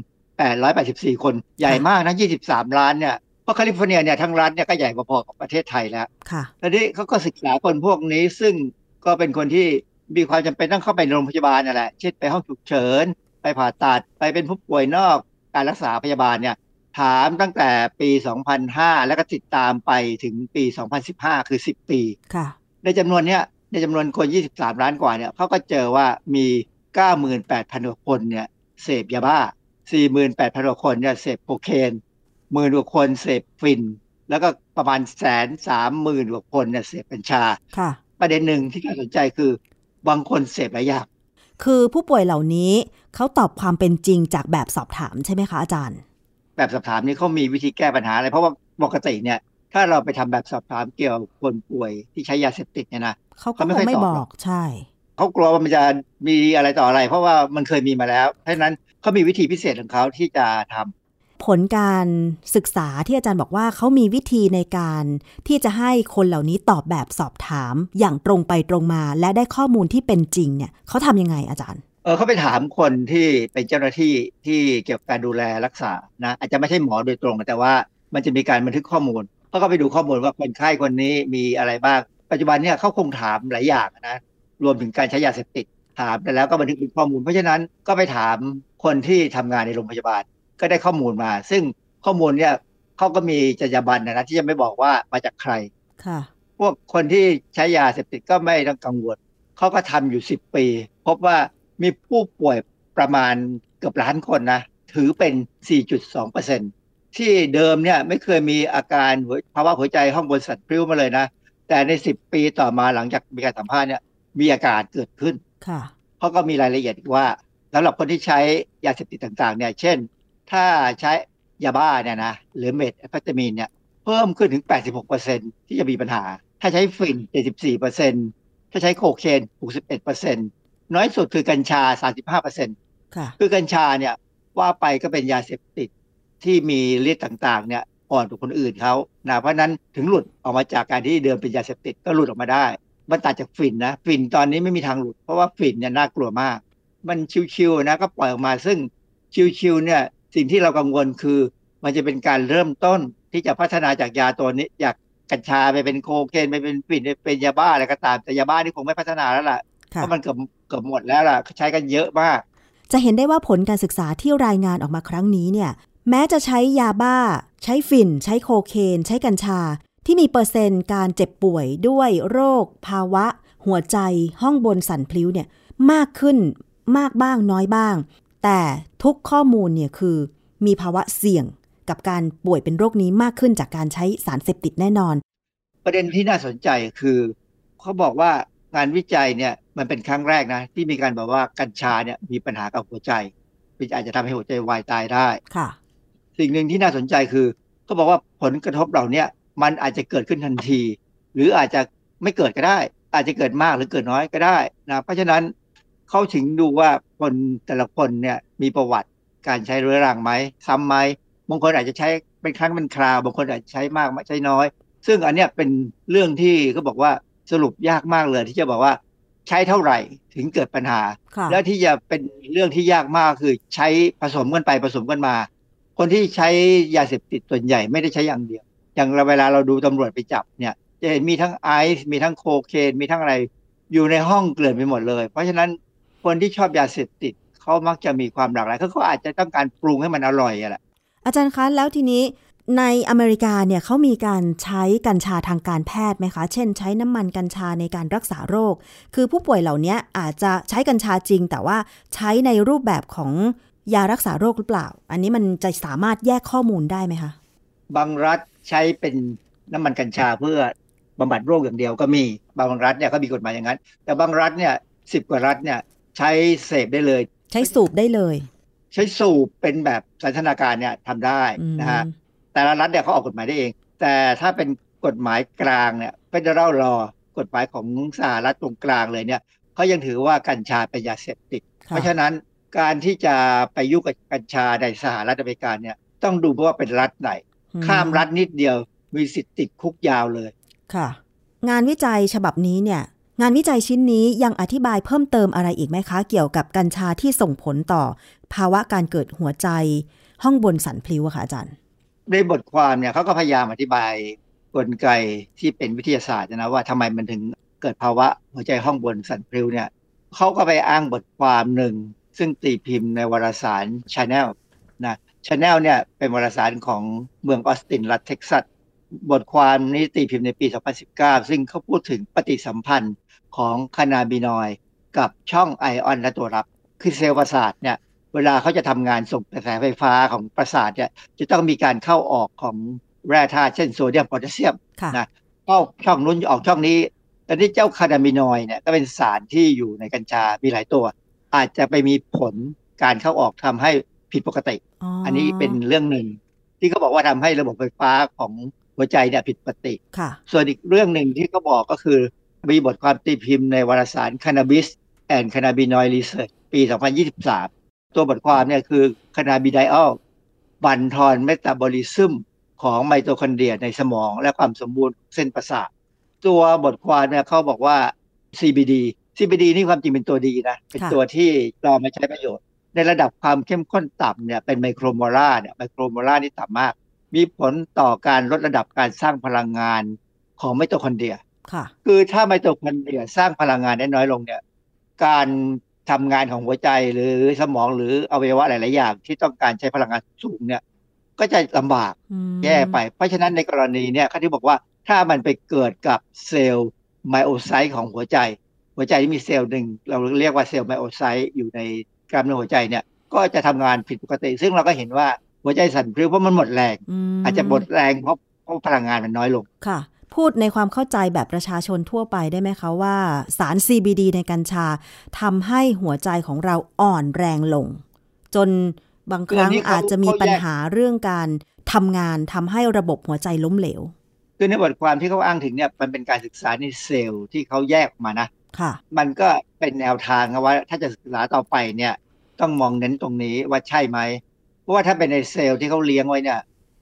61,884 คน ใหญ่มากนะ 23 ล้านเนี่ยเพราะแคลิฟอร์เนียเนี่ยทั้งรัฐเนี่ยก็ใหญ่พอๆกับประเทศไทยแล้วค่ะทีนี้เขาก็ศึกษาคนพวกนี้ซึ่งก็เป็นคนที่มีความจำเป็นต้องเข้าไปโรงพยาบาลนั่นแหละ เช่นไปห้องฉุกเฉิน ไปผ่าตัด ไปเป็นผู้ป่วยนอกการรักษาพยาบาลเนี่ย ถามตั้งแต่ปี 2005 แล้วก็ติดตามไปถึงปี 2015 คือ 10 ปีค่ะในจำนวนเนี้ยในจำนวนคน 23 ล้านกว่าเนี่ยเขาก็เจอว่ามี 98,000กว่าคนเนี่ยเสพยาบ้า 48,000กว่าคนเนี่ยเสพโคเคนหมื่นกว่าคนเสพฟิน แล้วก็ประมาณแสนสามหมื่นกว่าคนเนี่ยเสพกัญชาค่ะประเด็นหนึ่งที่น่าสนใจคือบางคนเสพหลายอย่างคือผู้ป่วยเหล่านี้เขาตอบความเป็นจริงจากแบบสอบถามใช่ไหมคะอาจารย์ แบบสอบถามนี้เขามีวิธีแก้ปัญหาอะไร เพราะว่าปกติเนี่ย ถ้าเราไปทำแบบสอบถามเกี่ยวกับคนป่วยที่ใช้ยาเสพติดเนี่ยนะเขาก็เขาไม่คค่งอยไม่ตอบบหรออกกใช่เขากลัวว่ามันจะมีอะไรต่ออะไร เพราะว่ามันเคยมีมาแล้วเพราะฉะนั้นเขามีวิธีพิเศษของเขาที่จะทำผลการศึกษาที่อาจารย์บอกว่าเขามีวิธีในการที่จะให้คนเหล่านี้ตอบแบบสอบถามอย่างตรงไปตรงมา และได้ข้อมูลที่เป็นจริงเนี่ยเขาทำยังไงอาจารย์ เออเขาไปถามคนที่เป็นเจ้าหน้าที่ที่เกี่ยวกับการดูแลรักษานะอาจจะไม่ใช่หมอโดยตรง แต่ว่ามันจะมีการบันทึกข้อมูลเขาก็ไปดูข้อมูลว่าคนไข้คนนี้มีอะไรบ้าง ปัจจุบันเนี่ยเขาคงถามหลายอย่างนะรวมถึงการใช้ยาเสพติดถามแต่แล้วก็บันทึกเป็นข้อมูล เพราะฉะนั้นก็ไปถามคนที่ทำงานในโรงพยาบาลก็ได้ข้อมูลมา ซึ่งข้อมูลเนี่ยเขาก็มีจรรยาบรรณนะที่จะไม่บอกว่ามาจากใครค่ะ พวกคนที่ใช้ยาเสพติดก็ไม่ต้องกังวลเขาก็ทำอยู่10ปี พบว่า มีผู้ป่วยประมาณเกือบล้านคนนะ ถือเป็น 4.2%ที่เดิมเนี่ยไม่เคยมีอาการหัวภาวะหัวใจห้องบนสัตว์พริ้วมาเลยนะ แต่ใน 10 ปีต่อมาหลังจากมีการสัมภาษณ์เนี่ยมีอาการเกิดขึ้นค่ะเขาก็มีรายละเอียดอีกว่าสำหรับคนที่ใช้ยาเสพติดต่างๆเนี่ยเช่น ถ้าใช้ยาบ้าเนี่ยนะหรือเมทแอมเฟตามีนเนี่ยเพิ่มขึ้นถึง 86%ที่จะมีปัญหา ถ้าใช้ฝิ่น74%ถ้าใช้โคเคน61% น้อยสุดคือกัญชา 35%ค่ะคือกัญชาเนี่ยว่าไปก็เป็นยาเสพติดที่มีฤทธิ์ต่างๆ เนี่ยอ่อนกว่าคนอื่นเขานะเพราะฉะนั้นถึงหลุดออกมาจากการที่เดิมเป็นยาเสพติดก็หลุดออกมาได้มันต่างจากฝิ่นนะฝิ่นตอนนี้ไม่มีทางหลุด เพราะว่าฝิ่นเนี่ยน่ากลัวมาก มันชิวๆนะก็ปล่อยออกมาซึ่งชิวๆเนี่ยสิ่งที่เรากังวลคือ มันจะเป็นการเริ่มต้นที่จะพัฒนาจากยาตัวนี้จากกัญชาไปเป็นโคเคนไปเป็นฝิ่นไปเป็นยาบ้าอะไรก็ตามแต่ยาบ้านี่คงไม่พัฒนาแล้วล่ะเพค่ะราะมันเกือบเกือบหมดแล้วล่ะใช้กันเยอะมาก จะเห็นได้ว่าผลการศึกษาที่รายงานออกมาครั้งนี้เนี่ย แม้จะใช้ยาบ้า ใช้ฝิ่น ใช้โคเคน ใช้กัญชา ที่มีเปอร์เซ็นต์การเจ็บป่วยด้วยโรค ภาวะ หัวใจ ห้องบนสันพลิ้วเนี่ยมากขึ้นมากบ้างน้อยบ้าง แต่ทุกข้อมูลเนี่ยคือมีภาวะเสี่ยงกับการป่วยเป็นโรคนี้มากขึ้นจากการใช้สารเสพติดแน่นอน ประเด็นที่น่าสนใจคือ เขาบอกว่างานวิจัยเนี่ย มันเป็นครั้งแรกนะ ที่มีการบอกว่ากัญชาเนี่ยมีปัญหากับหัวใจมันอาจจะทำให้หัวใจวายตายได้ค่ะ สิ่งหนึ่งที่น่าสนใจคือเขาบอกว่าผลกระทบเหล่าเนี้ยมันอาจจะเกิดขึ้นทันที หรืออาจจะไม่เกิดก็ได้ อาจจะเกิดมากหรือเกิดน้อยก็ได้นะเพราะฉะนั้นเขาถึงดูว่าคนแต่ละคนเนี่ยมีประวัติการใช้เรื้อรังไหมซ้ำไหมบางคนอาจจะใช้เป็นครั้งเป็นคราวบางคนอาจจะใช้มากใช้น้อย ซึ่งอันเนี้ยเป็นเรื่องที่เขาบอกว่าสรุปยากมากเลยที่จะบอกว่า ใช้เท่าไหร่ถึงเกิดปัญหาค่ะแล้วที่จะเป็นเรื่องที่ยากมากคือใช้ผสมกันไปผสมกันมา คนที่ใช้ยาเสพติดส่วนใหญ่ไม่ได้ใช้อย่างเดียว อย่างเราเวลาเราดูตำรวจไปจับเนี่ยจะเห็นมีทั้งไอซ์มีทั้งโคเคนมีทั้งอะไรอยู่ในห้องเกลื่อนไปหมดเลย เพราะฉะนั้นคนที่ชอบยาเสพติดเขามักจะมีความหลากหลายเขาก็อาจจะต้องการปรุงให้มันอร่อยอะแหละอาจารย์คะแล้วทีนี้ ในอเมริกาเนี่ยเขามีการใช้กัญชาทางการแพทย์ไหมคะ เช่น ใช้น้ำมันกัญชาในการรักษาโรค คือผู้ป่วยเหล่านี้อาจจะใช้กัญชาจริง แต่ว่าใช้ในรูปแบบของยารักษาโรคหรือเปล่า อันนี้มันจะสามารถแยกข้อมูลได้ไหมคะ บางรัฐใช้เป็นน้ำมันกัญชาเพื่อบำบัดโรคอย่างเดียวก็มี บางรัฐเนี่ยก็มีกฎหมายอย่างนั้น แต่บางรัฐเนี่ยสิบกว่ารัฐเนี่ยใช้เสพได้เลย ใช้สูบได้เลย ใช้สูบเป็นแบบสันทนาการเนี่ยทำได้อืมนะฮะ แต่ละรัฐเนี่ยเขาออกกฎหมายได้เอง แต่ถ้าเป็นกฎหมายกลางเนี่ย Federal Law กฎหมายของสหรัฐตรงกลางเลยเนี่ยเขายังถือว่ากัญชาเป็นยาเสพติดค่ะเพราะฉะนั้นการที่จะไปยุ่งกับกัญชาในสหรัฐอเมริกาเนี่ยต้องดูเพราะว่าเป็นรัฐไหนอืข้ามรัฐนิดเดียวมีสิทธิ์ติดคุกยาวเลยค่ะ งานวิจัยฉบับนี้เนี่ย งานวิจัยชิ้นนี้ยังอธิบายเพิ่มเติมอะไรอีกไหมคะ เกี่ยวกับกัญชาที่ส่งผลต่อ ภาวะการเกิดหัวใจ ห้องบนสันพลิ้วอะค่ะอาจารย์ ในบทความเนี่ยเขาก็พยายามอธิบายกลไกที่เป็นวิทยาศาสตร์นะว่าทำไมมันถึงเกิดภาวะหัวใจห้องบนสั่นพลิ้วเนี่ยเขาก็ไปอ้างบทความหนึ่ง ซึ่งตีพิมพ์ในวารสาร Channel นะ Channel เนี่ยเป็นวารสารของเมืองออสตินรัฐเท็กซัส บทความนี้ตีพิมพ์ในปี 2019 ซึ่งเขาพูดถึงปฏิสัมพันธ์ของคานาบินอยด์กับช่องไอออนและตัวรับ คือเซลล์ประสาทเนี่ย เวลาเขาจะทำงานส่งกระแสไฟฟ้าของประสาทเนี่ยจะต้องมีการเข้าออกของแร่ธาตุเช่นโซเดียมโพแทสเซียมค่ะนะเข้าช่องนู้นออกช่องนี้แต่ที่เจ้าคานาบินอยด์เนี่ยก็เป็นสารที่อยู่ในกัญชา มีหลายตัว อาจจะไปมีผลการเข้าออกทำให้ผิดปกติ อันนี้เป็นเรื่องหนึ่งจที่เขาบอกว่าทำให้ระบบไฟฟ้าของหัวใจเนี่ยผิดปกติค่ะส่วนอีกเรื่องหนึ่งที่เขาบอกก็คือ มีบทความตีพิมพ์ในวารสาร Cannabis and Cannabinoid Research ปี 2023 ตัวบทความเนี่ยคือ Cannabidiol บั่นทอนเมตาบอลิซึมของไมโตคอนเดรียในสมอง และความสมบูรณ์เส้นประสาทตัวบทความเนี่ยเขาบอกว่า CBD CBD นี่ความจริงเป็นตัวดีนะเป็นค่ะตัวที่เรามาใช้ประโยชน์ ในระดับความเข้มข้นต่ำเนี่ยเป็น micromolar เนี่ย micromolar นี่ต่ำมาก มีผลต่อการลดระดับการสร้างพลังงานของไมโตคอนเดรียค่ะคือถ้าไมโตคอนเดรียสร้างพลังงานได้น้อยลงเนี่ย การ ทำงานของหัวใจหรือสมองหรืออวัยวะหลาย ๆ อย่าง ที่ต้องการใช้พลังงานสูงเนี่ย ก็จะลำบากอืมแย่ไป เพราะฉะนั้นในกรณีเนี่ยเขาที่บอกว่าถ้ามันไปเกิดกับเซลล์ไมโอไซต์ของหัวใจ หัวใจที่มีเซลล์หนึ่งเราเรียกว่าเซลล์ไมโอไซต์อยู่ในกล้ามเนื้อหัวใจเนี่ย ก็จะทำงานผิดปกติ ซึ่งเราก็เห็นว่าหัวใจสั่นพลิ้วเพราะมันหมดแรงมอาจจะหมดแรงเพราะเพราะพลังงานมันน้อยลงค่ะ พูดในความเข้าใจแบบประชาชนทั่วไปได้ไหมคะว่าสาร CBD ในกัญชาทำให้หัวใจของเราอ่อนแรงลง จนบางครั้งคืออันนี้เขาอาจจะมีเขาแยกปัญหาเรื่องการทำงานทำให้ระบบหัวใจล้มเหลวคือในบทความที่เขาอ้างถึงเนี่ยมันเป็นการศึกษาในเซลล์ที่เขาแยกออกมานะค่ะ มันก็เป็นแนวทางนะว่า ถ้าจะศึกษาต่อไปเนี่ย ต้องมองเน้นตรงนี้ว่าใช่ไหมเพราะว่าถ้าเป็นในเซลล์ที่เขาเลี้ยงไว้เนี่ย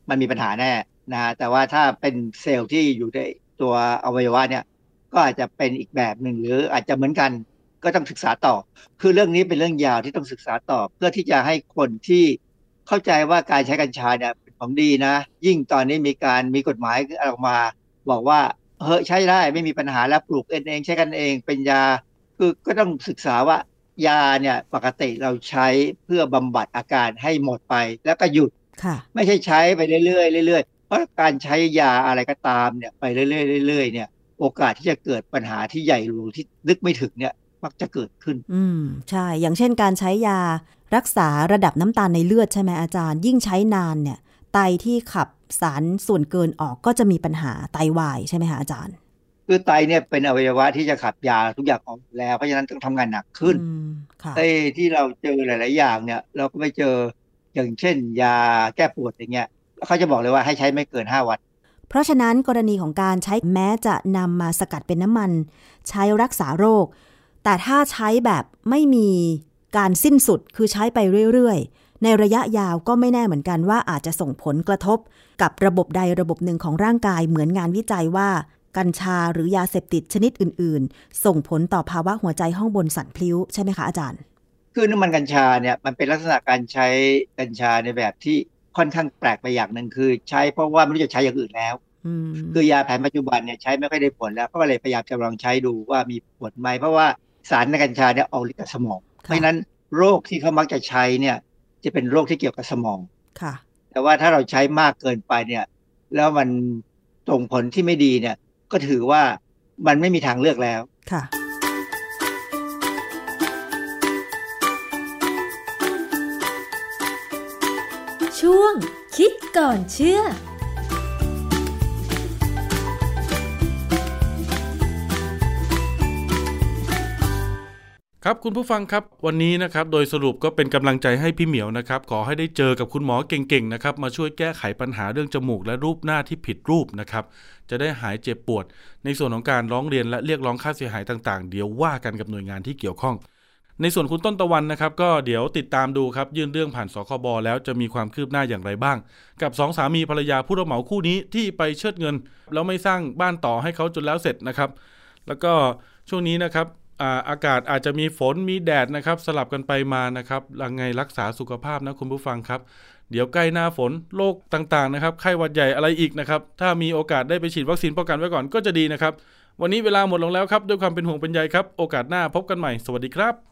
มันมีปัญหาแน่ นะฮะแต่ว่าถ้าเป็นเซลล์ที่อยู่ในตัวอวัยวะเนี่ย ก็อาจจะเป็นอีกแบบหนึ่งหรืออาจจะเหมือนกันก็ต้องศึกษาต่อ คือเรื่องนี้เป็นเรื่องยาวที่ต้องศึกษาต่อ เพื่อที่จะให้คนที่เข้าใจว่าการใช้กัญชาเนี่ยเป็นของดีนะ ยิ่งตอนนี้มีการมีกฎหมายออกมา บอกว่าเฮ้ยใช้ได้ไม่มีปัญหาแล้วปลูกเองเองใช้กันเองเป็นยาคือก็ต้องศึกษาว่ายาเนี่ยปกติเราใช้เพื่อบำบัดอาการให้หมดไปแล้วก็หยุดค่ะไม่ใช่ใช้ไปเรื่อยๆเรื่อยๆเพ ราะการใช้ยาอะไรก็ตามเนี่ยไปเรื่อยๆเรื่อยๆเนี่ย โอกาสที่จะเกิดปัญหาที่ใหญ่หลวงที่นึกไม่ถึงเนี่ยมักจะเกิดขึ้น อืมใช่ อย่างเช่นการใช้ยารักษาระดับน้ำตาลในเลือดใช่ไหมอาจารย์ ยิ่งใช้นานเนี่ย ไตที่ขับสารส่วนเกินออกก็จะมีปัญหาไตวายใช่ไหมคะอาจารย์ คือไตเนี่ยเป็นอวัยวะที่จะขับยาทุกอย่างออกแล้วเพราะฉะนั้นต้องทำงานหนักขึ้นอืมค่ะไอ้ที่เราเจอหลาย ๆ อย่างเนี่ย เราก็ไปเจออย่างเช่น ยาแก้ปวดอย่างเงี้ย เขาจะบอกเลยว่าให้ใช้ไม่เกินห้าวัน เพราะฉะนั้นกรณีของการใช้แม้จะนำมาสกัดเป็นน้ำมัน ใช้รักษาโรค แต่ถ้าใช้แบบไม่มีการสิ้นสุดคือใช้ไปเรื่อยๆ ในระยะยาวก็ไม่แน่เหมือนกันว่าอาจจะส่งผลกระทบ กับระบบใดระบบหนึ่งของร่างกายเหมือนงานวิจัยว่า กัญชาหรือยาเสพติดชนิดอื่น ๆ ส่งผลต่อภาวะหัวใจห้องบนสั่นพลิ้วใช่ไหมคะอาจารย์ คือน้ำมันกัญชาเนี่ยมันเป็นลักษณะการใช้กัญชาในแบบที่ ค่อนข้างแปลกไปอย่างหนึ่งคือ ใช้เพราะว่าไม่รู้จะใช้อย่างอื่นแล้วอืมคือยาแผนปัจจุบันเนี่ยใช้ไม่ค่อยได้ผลแล้ว ก็เลยพยายามจะลองใช้ดูว่ามีผลไหมเพราะว่าสารในกัญชาเนี่ยออกฤทธิ์กับสมอง เพราะฉะนั้นโรคที่เขามักจะใช้เนี่ย จะเป็นโรคที่เกี่ยวกับสมองค่ะ แต่ว่าถ้าเราใช้มากเกินไปเนี่ย แล้วมันส่งผลที่ไม่ดีเนี่ย ก็ถือว่ามันไม่มีทางเลือกแล้วค่ะ คิดก่อนเชื่อครับคุณผู้ฟังครับวันนี้นะครับโดยสรุปก็เป็นกำลังใจให้พี่เหมียวนะครับขอให้ได้เจอกับคุณหมอเก่งๆนะครับมาช่วยแก้ไขปัญหาเรื่องจมูกและรูปหน้าที่ผิดรูปนะครับจะได้หายเจ็บปวด ในส่วนของการร้องเรียนและเรียกร้องค่าเสียหายต่างๆ เดี๋ยวว่ากันกับหน่วยงานที่เกี่ยวข้อง ในส่วนคุณต้นตะวันนะครับ ก็เดี๋ยวติดตามดูครับ ยื่นเรื่องผ่านสคบแล้วจะมีความคืบหน้าอย่างไรบ้าง กับสองสามีภรรยาผู้รับเหมาคู่นี้ที่ไปเชิดเงิน แล้วไม่สร้างบ้านต่อให้เขาจนแล้วเสร็จนะครับ แล้วก็ช่วงนี้นะครับอาอากาศอาจจะมีฝนมีแดดนะครับ สลับกันไปมานะครับยังไงรักษาสุขภาพนะคุณผู้ฟังครับ เดี๋ยวใกล้หน้าฝนโรคต่างๆนะครับไข้หวัดใหญ่อะไรอีกนะครับ ถ้ามีโอกาสได้ไปฉีดวัคซีนป้องกันไว้ก่อนก็จะดีนะครับ วันนี้เวลาหมดลงแล้วครับ ด้วยความเป็นห่วงเป็นใยครับ โอกาสหน้าพบกันใหม่ สวัสดีครับ